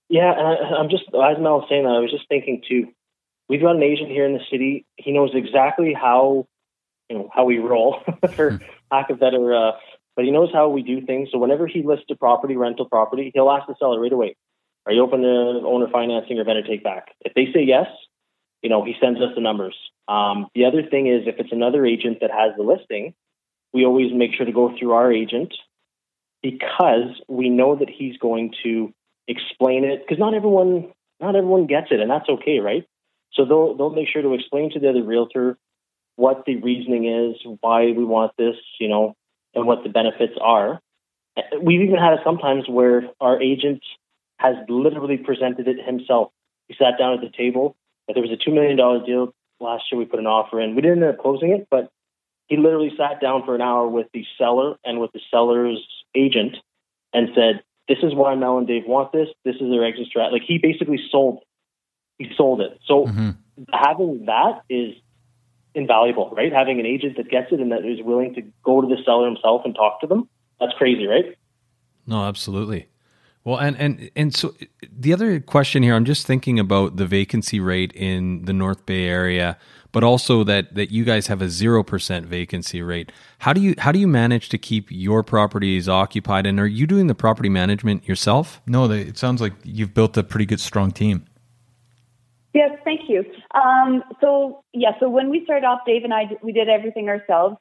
Yeah, and I, I'm just as Mel was saying that, I was just thinking too. We've got an agent here in the city. He knows exactly how you know how we roll, for lack of better uh, but he knows how we do things. So whenever he lists a property, rental property, he'll ask the seller right away, are you open to owner financing or vendor take back? If they say yes, you know, he sends us the numbers. Um, the other thing is if it's another agent that has the listing, we always make sure to go through our agent because we know that he's going to explain it because not everyone not everyone gets it and that's okay, right? So they'll they'll make sure to explain to the other realtor what the reasoning is, why we want this, you know, and what the benefits are. We've even had it sometimes where our agent has literally presented it himself. He sat down at the table. There was a $2 million deal last year. We put an offer in. We didn't end up closing it, but he literally sat down for an hour with the seller and with the seller's agent and said, This is why Mel and Dave want this. This is their exit strategy. Like he basically sold he sold it. So Mm-hmm. having that is invaluable, right? Having an agent that gets it and that is willing to go to the seller himself and talk to them. That's crazy, right? No, absolutely. Well, and and and so the other question here, I'm just thinking about the vacancy rate in the North Bay area, but also that that you guys have a zero percent vacancy rate. How do you how do you manage to keep your properties occupied? And are you doing the property management yourself? No, they, it sounds like you've built a pretty good, strong team. Yes, thank you. Um, so yeah, so when we started off, Dave and I we did everything ourselves,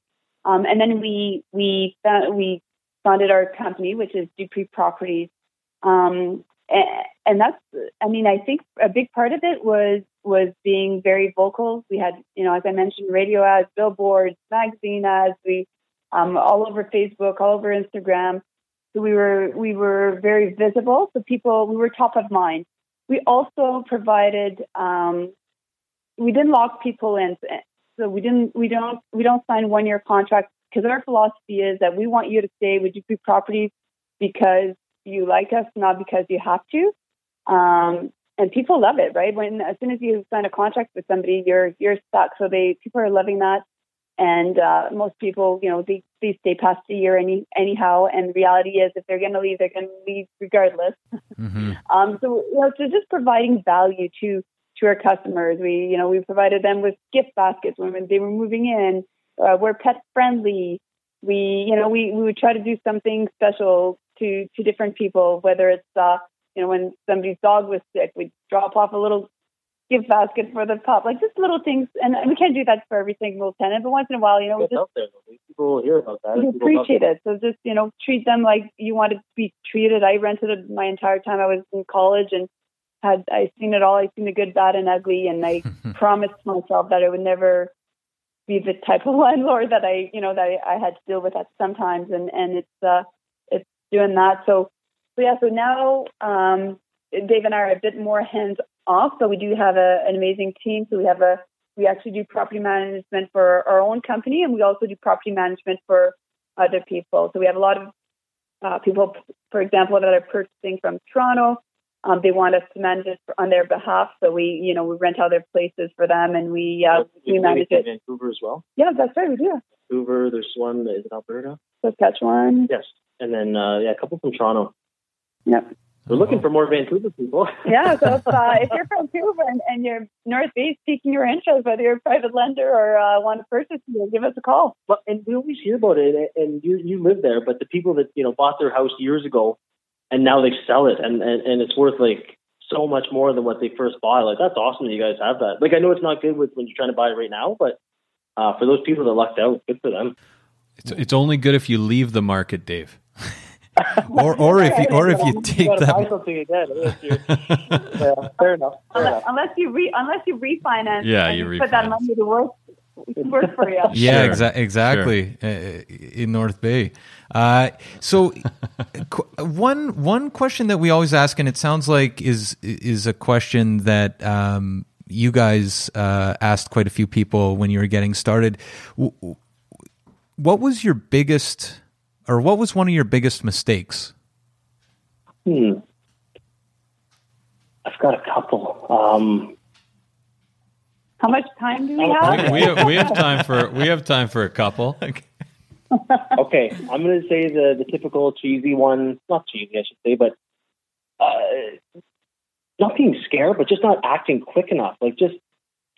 um, and then we we we founded our company, which is Dupuis Properties, um, and, and that's I mean I think a big part of it was was being very vocal. We had you know as I mentioned radio ads, billboards, magazine ads, we um, all over Facebook, all over Instagram. So we were we were very visible. So people we were top of mind. We also provided. Um, we didn't lock people in, so we didn't. We don't. We don't sign one year contracts because our philosophy is that we want you to stay with Dupuis Properties because you like us, not because you have to. Um, and people love it, right? When as soon as you sign a contract with somebody, you're you're stuck. So they people are loving that, and uh, most people, you know, they they stay past a year any anyhow. And the reality is, if they're going to leave, they're going to leave regardless. Mm-hmm. Um, so you know, so just providing value to to our customers. We you know we provided them with gift baskets when they were moving in. Uh, we're pet friendly. We you know we we would try to do something special to to different people, whether it's uh, you know when somebody's dog was sick, we'd drop off a little gift basket for the pup, like just little things. And we can't do that for every single tenant, but once in a while, you know, we It's just out there. People will hear about that. we appreciate it. So just you know, treat them like you wanted to be treated. I rented it my entire time I was in college and had I seen it all. I seen the good, bad, and ugly, and I promised myself that I would never be the type of landlord that I you know that I, I had to deal with that sometimes. And and it's uh it's doing that. So so yeah. So now um, Dave and I are a bit more hands off. So we do have a, an amazing team. So we have a we actually do property management for our own company, and we also do property management for other people. So we have a lot of uh, people, for example, that are purchasing from Toronto. Um, they want us to manage it on their behalf, so we, you know, we rent out their places for them, and we uh, we manage in it. Vancouver as well. Yeah, that's right, we do. Vancouver. There's one that is in Alberta. Saskatchewan. Yes, and then uh, yeah, a couple from Toronto. Yep. We're looking for more Vancouver people. Yeah, so if, uh, if you're from Vancouver and, and you're Northeast seeking your interest, whether you're a private lender or uh, want to purchase, you give us a call. But and we always hear about it, and you you live there, but the people that you know bought their house years ago, and now they sell it, and and, and it's worth like so much more than what they first bought. Like that's awesome that you guys have that. Like I know it's not good with when you're trying to buy it right now, but uh, for those people that lucked out, good for them. It's it's only good if you leave the market, Dave. Or, or if you, or if you take gotta buy that, something again. unless you're- yeah, fair enough. Fair Unless, enough. unless you re, unless you refinance, Yeah, and you put that money to work work for you. yeah, Sure. exa- exactly, uh, in North Bay. Uh, so, qu- one one question that we always ask, and it sounds like is is a question that um, you guys uh, asked quite a few people when you were getting started. W- w- What was your biggest, or what was one of your biggest mistakes? Hmm. I've got a couple. Um, How much time do we have? we, we have, we have time for we have time for a couple. okay, I'm going to say the the typical cheesy one. Not cheesy, I should say, but uh, not being scared, but just not acting quick enough. Like just,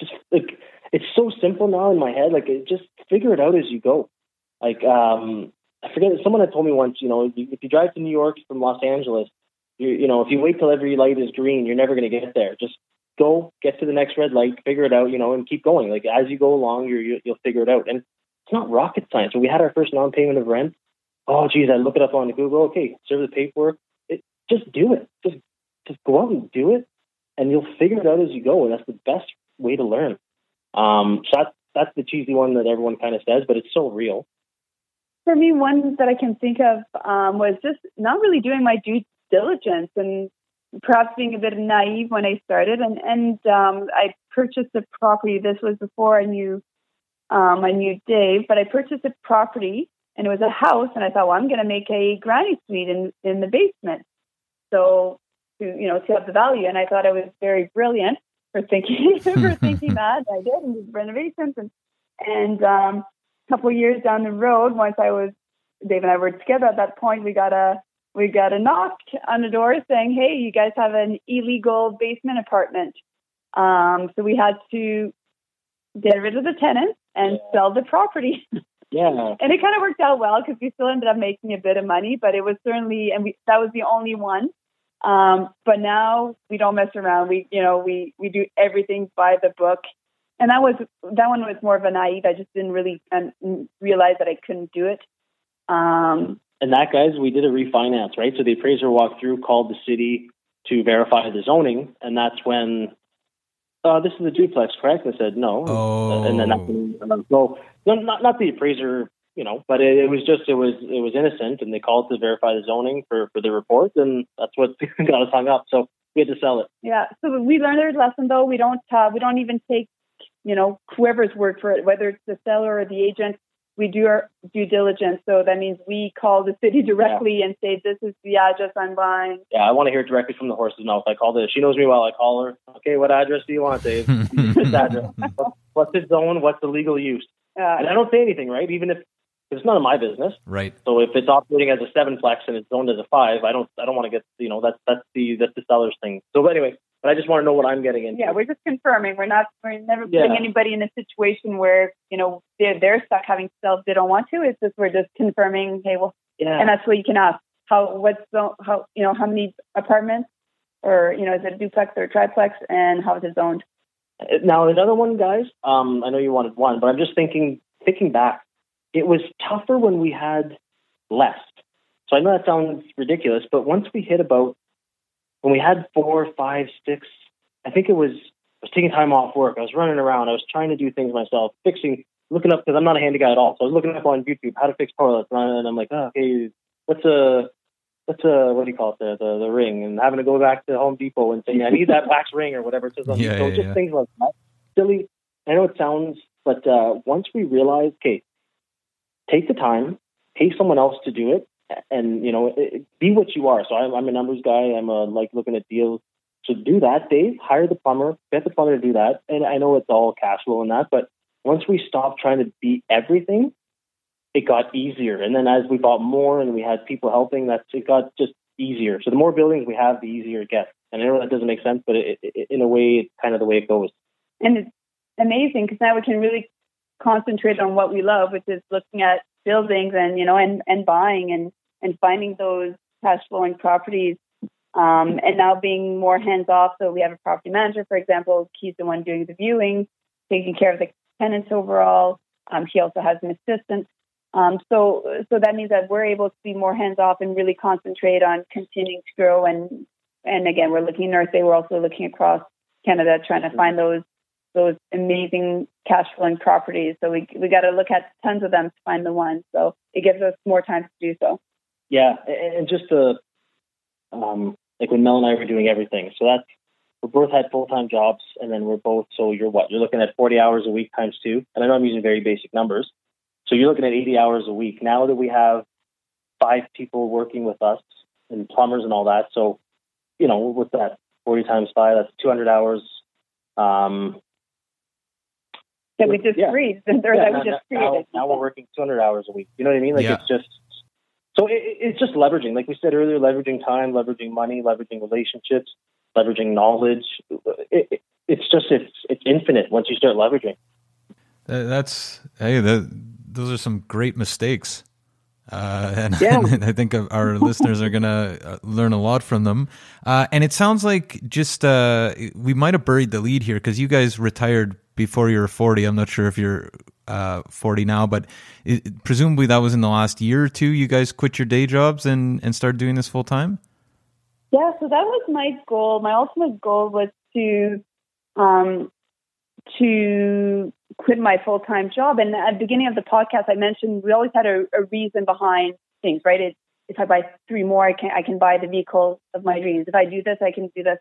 just like it's so simple now in my head. Like it, just figure it out as you go. Like um, I forget. Someone had told me once. You know, if you drive to New York from Los Angeles, you you know, if you wait till every light is green, you're never going to get there. Just go, get to the next red light, figure it out. You know, and keep going. Like as you go along, you, you'll figure it out. And it's not rocket science. When we had our first non-payment of rent, oh geez, I look it up on Google. Okay, serve the paperwork. It, just do it. Just just go out and do it, and you'll figure it out as you go. And that's the best way to learn. Um, so that's that's the cheesy one that everyone kind of says, but it's so real. For me, one that I can think of um, was just not really doing my due diligence and perhaps being a bit naive when I started. And and um, I purchased a property. This was before I knew um, I knew Dave, but I purchased a property and it was a house. And I thought, well, I'm going to make a granny suite in in the basement. So to you know to have the value, and I thought I was very brilliant. for thinking for thinking that I did and did renovations and and um, couple of years down the road, once I was Dave and I were together at that point, we got a we got a knock on the door saying, "Hey, you guys have an illegal basement apartment." Um, so we had to get rid of the tenants and yeah. sell the property. Yeah. and it kind of worked out well because we still ended up making a bit of money, but it was certainly, and we, that was the only one. Um, but now we don't mess around. We, you know, we, we do everything by the book. And that was, that one was more of a naive. I just didn't really um, realize that I couldn't do it. Um, and that, guys, we did a refinance, right? So the appraiser walked through, called the city to verify the zoning, and that's when uh, this is a duplex, correct? I said no. Oh. And then that's so not not the appraiser, you know, but it, it, was just it was it was innocent, and they called to verify the zoning for for the report, and that's what got us hung up. So we had to sell it. Yeah. So we learned our lesson, though. We don't uh, we don't even take you know whoever's word for it, whether it's the seller or the agent we do our due diligence. So that means we call the city directly yeah. and say, this is the address I'm buying. Yeah, I want to hear it directly from the horse's mouth. I call this. She knows me well. I call her. Okay, what address do you want, Dave? this address. What's its zone? What's the legal use? Yeah. And I don't say anything, right? Even if it's none of my business. Right. So if it's operating as a seven plex and it's zoned as a five, I don't I don't want to get you know that's that's the that's the seller's thing. So but anyway, but I just want to know what I'm getting into. Yeah, we're just confirming. We're not. We're never putting yeah. anybody in a situation where you know they're they're stuck having sales they don't want to. It's just we're just confirming. Hey, well, yeah. And that's what you can ask. How what's the how you know how many apartments or you know is it a duplex or a triplex and how is it zoned? Now another one, guys. Um, I know you wanted one, but I'm just thinking thinking back. It was tougher when we had less. So I know that sounds ridiculous, but once we hit about when we had four, five, six, I think it was, I was taking time off work. I was running around. I was trying to do things myself, fixing, looking up, because I'm not a handy guy at all. So I was looking up on YouTube how to fix toilets. And I'm like, oh, okay, what's a, what's a, what do you call it, the, the, the ring? And having to go back to Home Depot and say, I need that wax ring or whatever it says on yeah, So yeah, just yeah. things like that. Silly. I know it sounds, but uh, once we realize, okay, take the time, pay someone else to do it, and you know, be what you are. So I'm, I'm a numbers guy. I'm a, like looking at deals. So do that, Dave. Hire the plumber. Get the plumber to do that. And I know it's all cash flow and that, but once we stopped trying to be everything, it got easier. And then as we bought more and we had people helping, that's it got just easier. So the more buildings we have, the easier it gets. And I know that doesn't make sense, but it, it, in a way, it's kind of the way it goes. And it's amazing because now we can really concentrate on what we love, which is looking at buildings and you know and and buying and and finding those cash flowing properties. Um, and now being more hands off. So we have a property manager, for example. He's the one doing the viewing, taking care of the tenants overall. Um, he also has an assistant. Um, so, so that means that we're able to be more hands off and really concentrate on continuing to grow. And and again, we're looking North Bay. We're also looking across Canada, trying to find those those amazing cash flowing properties. So we we got to look at tons of them to find the one. So it gives us more time to do so. Yeah, and just to um, like when Mel and I were doing everything. So that's we both had full time jobs, and then we're both. So you're what? You're looking at 40 hours a week times two, and I know I'm using very basic numbers. So you're looking at 80 hours a week. Now that we have five people working with us and plumbers and all that, so you know, with that 40 times five, that's 200 hours. Um, that we just yeah. created, or yeah, that we just now, created. Now, now we're working 200 hours a week. You know what I mean? Like yeah. it's just so it, it's just leveraging, like we said earlier, leveraging time, leveraging money, leveraging relationships, leveraging knowledge. It, it, it's just it's it's infinite once you start leveraging. That's hey, that, those are some great mistakes. Uh, and, yeah. and, I think our listeners are going to uh, learn a lot from them. Uh, and it sounds like just uh, we might have buried the lead here because you guys retired before you were 40. I'm not sure if you're uh, 40 now, but it, presumably that was in the last year or two. You guys quit your day jobs and, and started doing this full time? Yeah, so that was my goal. My ultimate goal was to um, to quit my full time job. And at the beginning of the podcast, I mentioned we always had a, a reason behind things, right? It, if I buy three more, I can I can buy the vehicle of my dreams. If I do this, I can do this.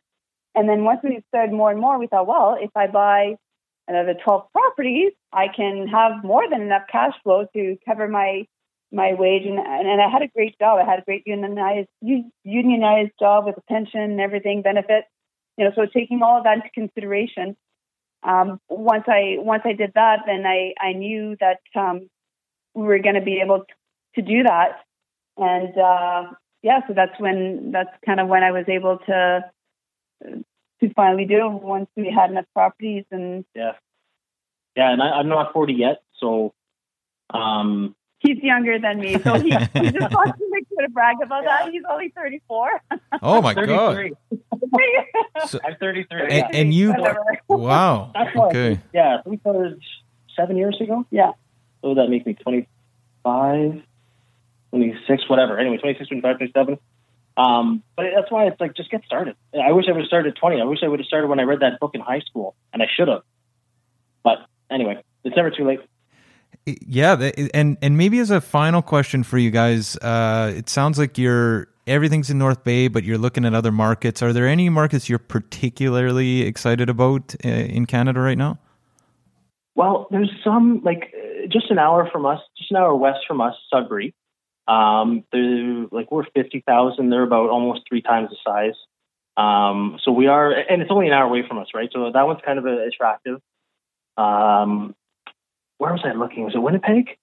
And then once we started more and more, we thought, well, if I buy another 12 properties, I can have more than enough cash flow to cover my my wage. And, and I had a great job. I had a great unionized unionized job with a pension and everything, benefits. you know, so taking all of that into consideration, um, once I once I did that, then I I knew that um, we were going to be able to, to do that, and uh, yeah, so that's when that's kind of when I was able to to finally do it once we had enough properties and Yeah. Yeah, and I, I'm not 40 yet, so um, he's younger than me, so he, he just wants to make sure to brag about that. He's only 34. Oh my god! 33. So, I'm 33. and, yeah. and you, Whatever. wow. That's why. Okay. Yeah, we started seven years ago. Yeah. So that makes me 25, 26, whatever. Anyway, 26, 25, 27. Um, but that's why it's like, just get started. I wish I would have started at 20. I wish I would have started when I read that book in high school, and I should have. But anyway, it's never too late. Yeah, and and maybe as a final question for you guys, uh, it sounds like you're everything's in North Bay, but you're looking at other markets. Are there any markets you're particularly excited about uh, in Canada right now? Well, there's some like just an hour from us, just an hour west from us, Sudbury. Um, they're like we're fifty thousand. They're about almost three times the size. Um, so we are, and it's only an hour away from us, right? So that one's kind of uh, attractive. Um, where was I looking? Was it Winnipeg?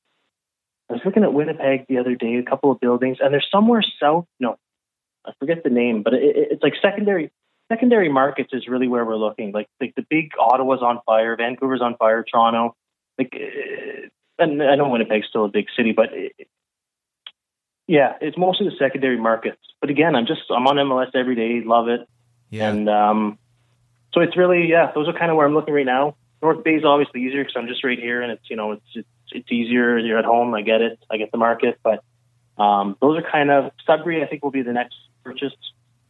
I was looking at Winnipeg the other day, a couple of buildings, and there's somewhere south. No, I forget the name, but it, it, it's like secondary secondary markets is really where we're looking. Like like the big Ottawa's on fire, Vancouver's on fire, Toronto. Like, uh, and I know Winnipeg's still a big city, but it, yeah, it's mostly the secondary markets. But again, I'm just I'm on MLS every day, love it, Yeah, and um, so it's really yeah, those are kind of where I'm looking right now. North Bay is obviously easier because I'm just right here, and it's you know it's it's, it's easier. You're at home. I get it. I get the market, but um, those are kind of Sudbury. I think will be the next purchase.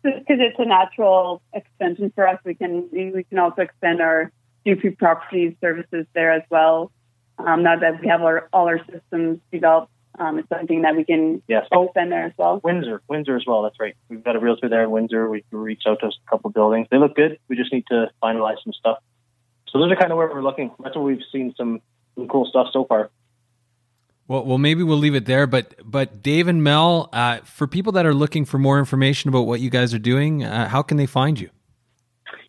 because it's a natural extension for us. We can we can also extend our UP property services there as well. Um, now that we have our, all our systems developed, um, it's something that we can Yes. Oh, extend there as well. Windsor, Windsor as well. That's right. We've got a realtor there in Windsor. We can reach out to a couple of buildings. They look good. We just need to finalize some stuff. So those are kind of where we're looking. That's where we've seen some, some cool stuff so far. Well, well, maybe we'll leave it there. But but Dave and Mel, uh, for people that are looking for more information about what you guys are doing, uh, how can they find you?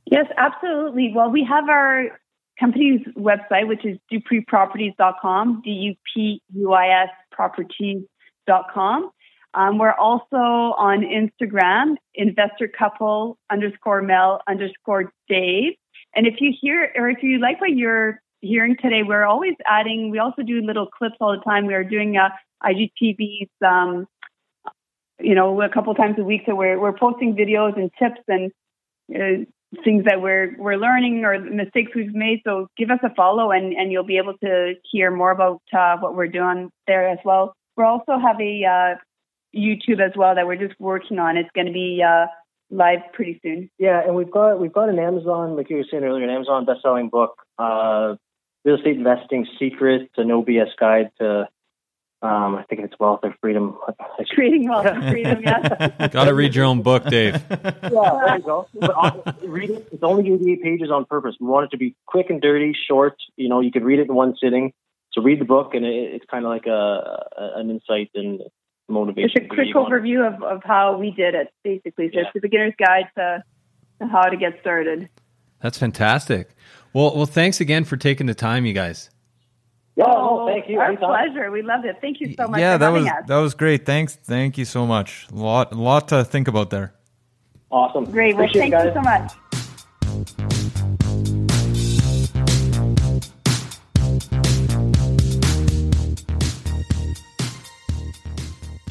Yes, absolutely. Well, we have our company's website, which is dupuisproperties.com, D-U-P-U-I-S properties.com. Um, we're also on Instagram, investor couple underscore Mel underscore Dave. And if you hear, or if you like what you're hearing today, we're always adding, we also do little clips all the time. We are doing uh, IGTV's, um, you know, a couple times a week. So we're, we're posting videos and tips and uh, things that we're we're learning or mistakes we've made. So give us a follow, and and you'll be able to hear more about uh, what we're doing there as well. We also have a uh, YouTube as well that we're just working on. It's going to be uh, live pretty soon. Yeah, and we've got we've got an Amazon, like you were saying earlier, an Amazon best-selling book, uh, real estate investing secrets, an OBS guide to, um, I think it's wealth or freedom. Creating wealth and freedom. Yes. Got to read your own book, Dave. Yeah, there you go. But, uh, read it. It's only 88 pages on purpose. We want it to be quick and dirty, short. You know, you could read it in one sitting. So read the book, and it, it's kind of like a, a an insight and motivation. It's a quick overview of, of how we did it, basically. So Yeah. it's a beginner's guide to, to how to get started. That's fantastic. Well, well, thanks again for taking the time, you guys. Yeah, oh, no, thank you. Our Anytime. pleasure. We loved it. Thank you so much yeah, for that was us. that was great. Thanks, thank you so much. Lot lot to think about there. Awesome. Great. Well, Appreciate thank it, you so much.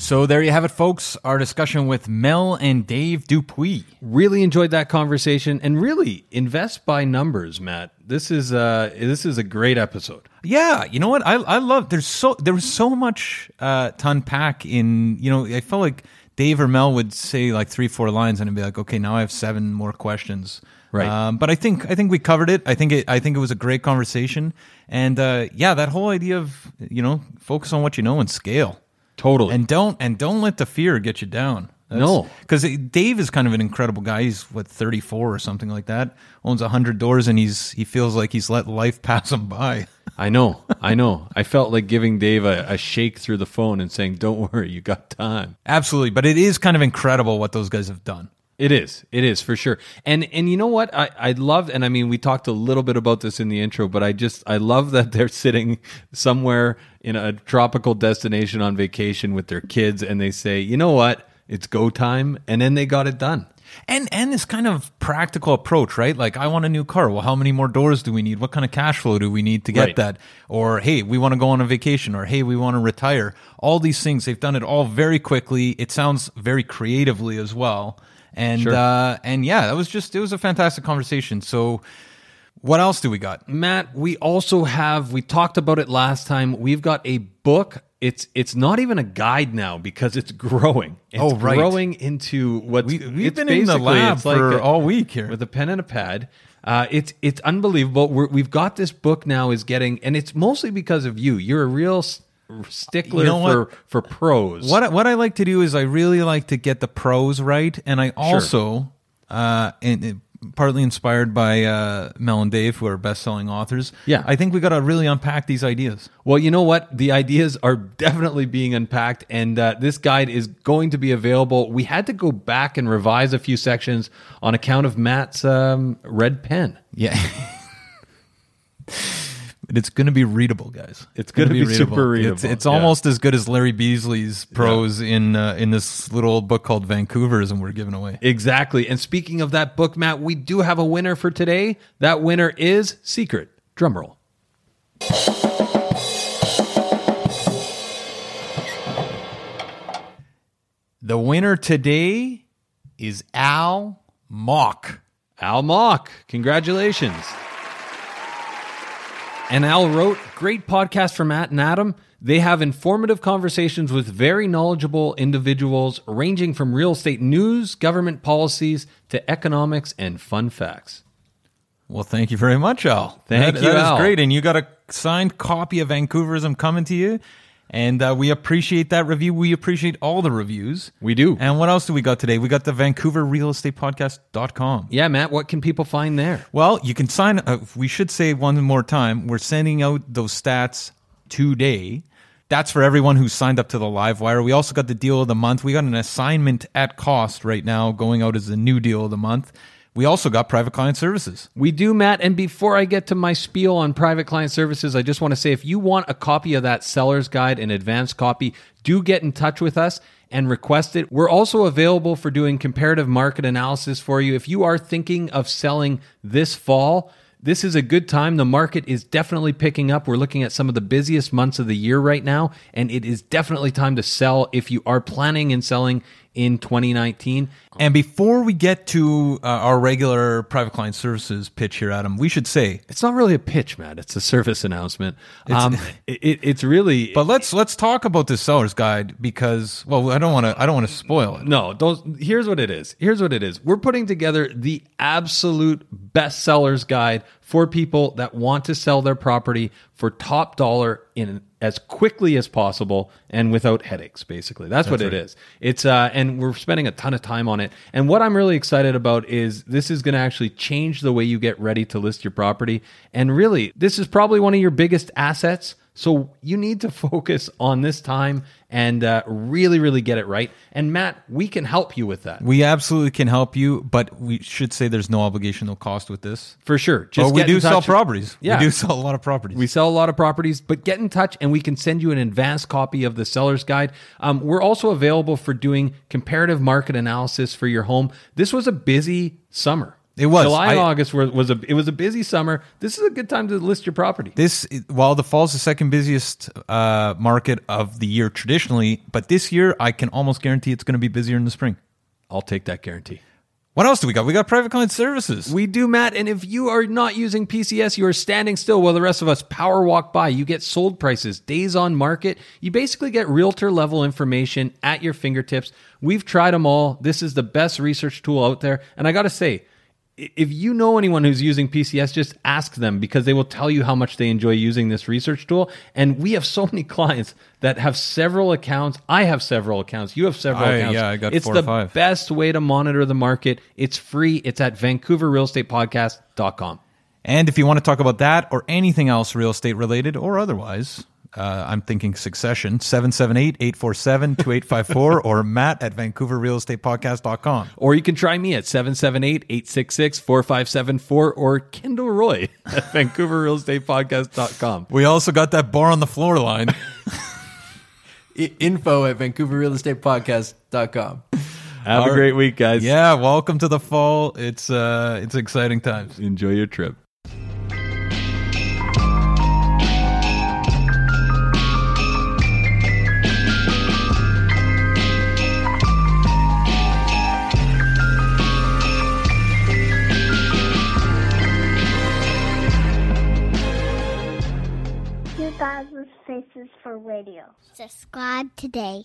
So there you have it, folks. Our discussion with Mel and Dave Dupuis. Really enjoyed that conversation, and really invest by numbers, Matt. This is uh, this is a great episode. Yeah, you know what? I I love. There's so there was so much uh, to unpack in. You know, I felt like Dave or Mel would say like three, four lines, and I'd be like, okay, now I have seven more questions. Right. Um, but I think I think we covered it. I think it I think it was a great conversation, and uh, yeah, that whole idea of you know focus on what you know and scale, Totally. and don't and don't let the fear get you down. No. because Dave is kind of an incredible guy. He's what thirty four or something like that. Owns a hundred doors, and he's he feels like he's let life pass him by. I know, I know. I felt like giving Dave a, a shake through the phone and saying, "Don't worry, you got time." Absolutely, but it is kind of incredible what those guys have done. It is. It is for sure. And and you know what? I I love and I mean we talked a little bit about this in the intro, but I just I love that they're sitting somewhere in a tropical destination on vacation with their kids and they say, "You know what? It's go time." And then they got it done. And and this kind of practical approach, right? Like I want a new car. Well, how many more doors do we need? What kind of cash flow do we need to get Right. that? Or hey, we want to go on a vacation or hey, we want to retire. All these things, they've done it all very quickly. It sounds very creatively as well. And Sure. uh and yeah, that was just it was a fantastic conversation. So what else do we got? Matt, we also have we talked about it last time. We've got a book. It's it's not even a guide now because it's growing. It's Oh, right. growing into what We- we've been in the lab for all week here. with a pen and a pad. Uh, it's it's unbelievable. We're, we've got this book now is getting, and it's mostly because of you. You're a real stickler You know for for prose. What I- what I like to do is I really like to get the pros right, and I also, uh, and, and partly inspired by uh, Mel and Dave, who are best-selling authors. Yeah. I think we got to really unpack these ideas. Well, you know what? The ideas are definitely being unpacked, and uh, this guide is going to be available. We had to go back and revise a few sections on account of Matt's um, red pen. Yeah. But it's going to be readable, guys. It's gonna be super readable, It's, it's yeah. almost as good as Larry Beasley's prose in uh, in this little book called Vancouverism we're giving away. Exactly. And speaking of that book, Matt, we do have a winner for today. That winner is Secret. Drumroll. The winner today is Al Mock. Al Mock. Congratulations. And Al wrote, Great podcast for Matt and Adam. They have informative conversations with very knowledgeable individuals, ranging from real estate news, government policies, to economics and fun facts. Well, thank you very much, Al. Thank That- you, That is Al. great. And you got a signed copy of Vancouverism coming to you. And uh, we appreciate that review. We appreciate all the reviews. We do. And what else do we got today? We got the Vancouver Real Estate Podcast.com. Yeah, Matt, what can people find there? Well, you can sign. Uh, we should say one more time. We're sending out those stats today. That's for everyone who signed up to the live wire. We also got the deal of the month. We got an assignment at cost right now going out as the new deal of the month. We also got private client services. We do, Matt. And before I get to my spiel on private client services, I just want to say if you want a copy of that seller's guide, an advanced copy, do get in touch with us and request it. We're also available for doing comparative market analysis for you. If you are thinking of selling this fall, this is a good time. The market is definitely picking up. We're looking at some of the busiest months of the year right now, and it is definitely time to sell if you are planning and selling in 2019. And before we get to uh, our regular private client services pitch here, Adam, we should say, It's not really a pitch, Matt. It's a service announcement. um, it, it- it's really, but let's let's talk about the seller's guide because, well, I don't want to I don't want to spoil it. No, those here's what it is. Here's what it is. We're putting together the absolute best sellers guide for people that want to sell their property for top dollar in as quickly as possible and without headaches basically. That's, what it is. It's uh and we're spending a ton of time on it. And what I'm really excited about is this is going to actually change the way you get ready to list your property and really this is probably one of your biggest assets. So you need to focus on this time and uh, really, really get it right. And Matt, we can help you with that We absolutely can help you, but we should say there's no obligation, no cost with this. for sure. Just we do sell properties. Yeah. We do sell a lot of properties. We sell a lot of properties, but get in touch and we can send you an advanced copy of the seller's guide. Um, we're also available for doing comparative market analysis for your home. This was a busy summer. It was. July and I- August were, was a it was a busy summer. This is a good time to list your property. this while the fall is the second busiest uh, market of the year traditionally, but this year I can almost guarantee it's going to be busier in the spring. I'll take that guarantee. What else do we got? We got private client services. We do, Matt. And if you are not using PCS, you are standing still while the rest of us power walk by. You get sold prices, days on market. You basically get realtor level information at your fingertips. We've tried them all. This is the best research tool out there. And I got to say, if you know anyone who's using PCS, just ask them because they will tell you how much they enjoy using this research tool. And we have so many clients that have several accounts. I have several accounts. You have several I- accounts. yeah, I got it's four or the five. best way to monitor the market. It's free. It's at VancouverRealEstatePodcast.com. and if you want to talk about that or anything else real estate related or otherwise, uh, I'm thinking Succession, 778-847-2854 or Matt at vancouverrealestatepodcast.com. Or you can try me at 778-866-4574 or Kendall Roy at vancouverrealestatepodcast.com. We also got that boar on the floor line. Info at vancouverrealestatepodcast.com. Have All a great week, guys. yeah, welcome to the fall. It's uh it's exciting times. Enjoy your trip. Faces for radio. Subscribe today.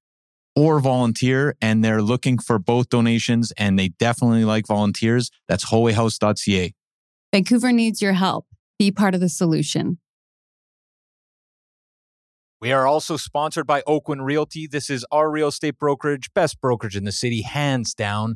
or volunteer. And they're looking for both donations and they definitely like volunteers. That's holyhouse.ca. Vancouver needs your help. Be part of the solution. We are also sponsored by Oakwyn Realty. This is our real estate brokerage, best brokerage in the city, hands down.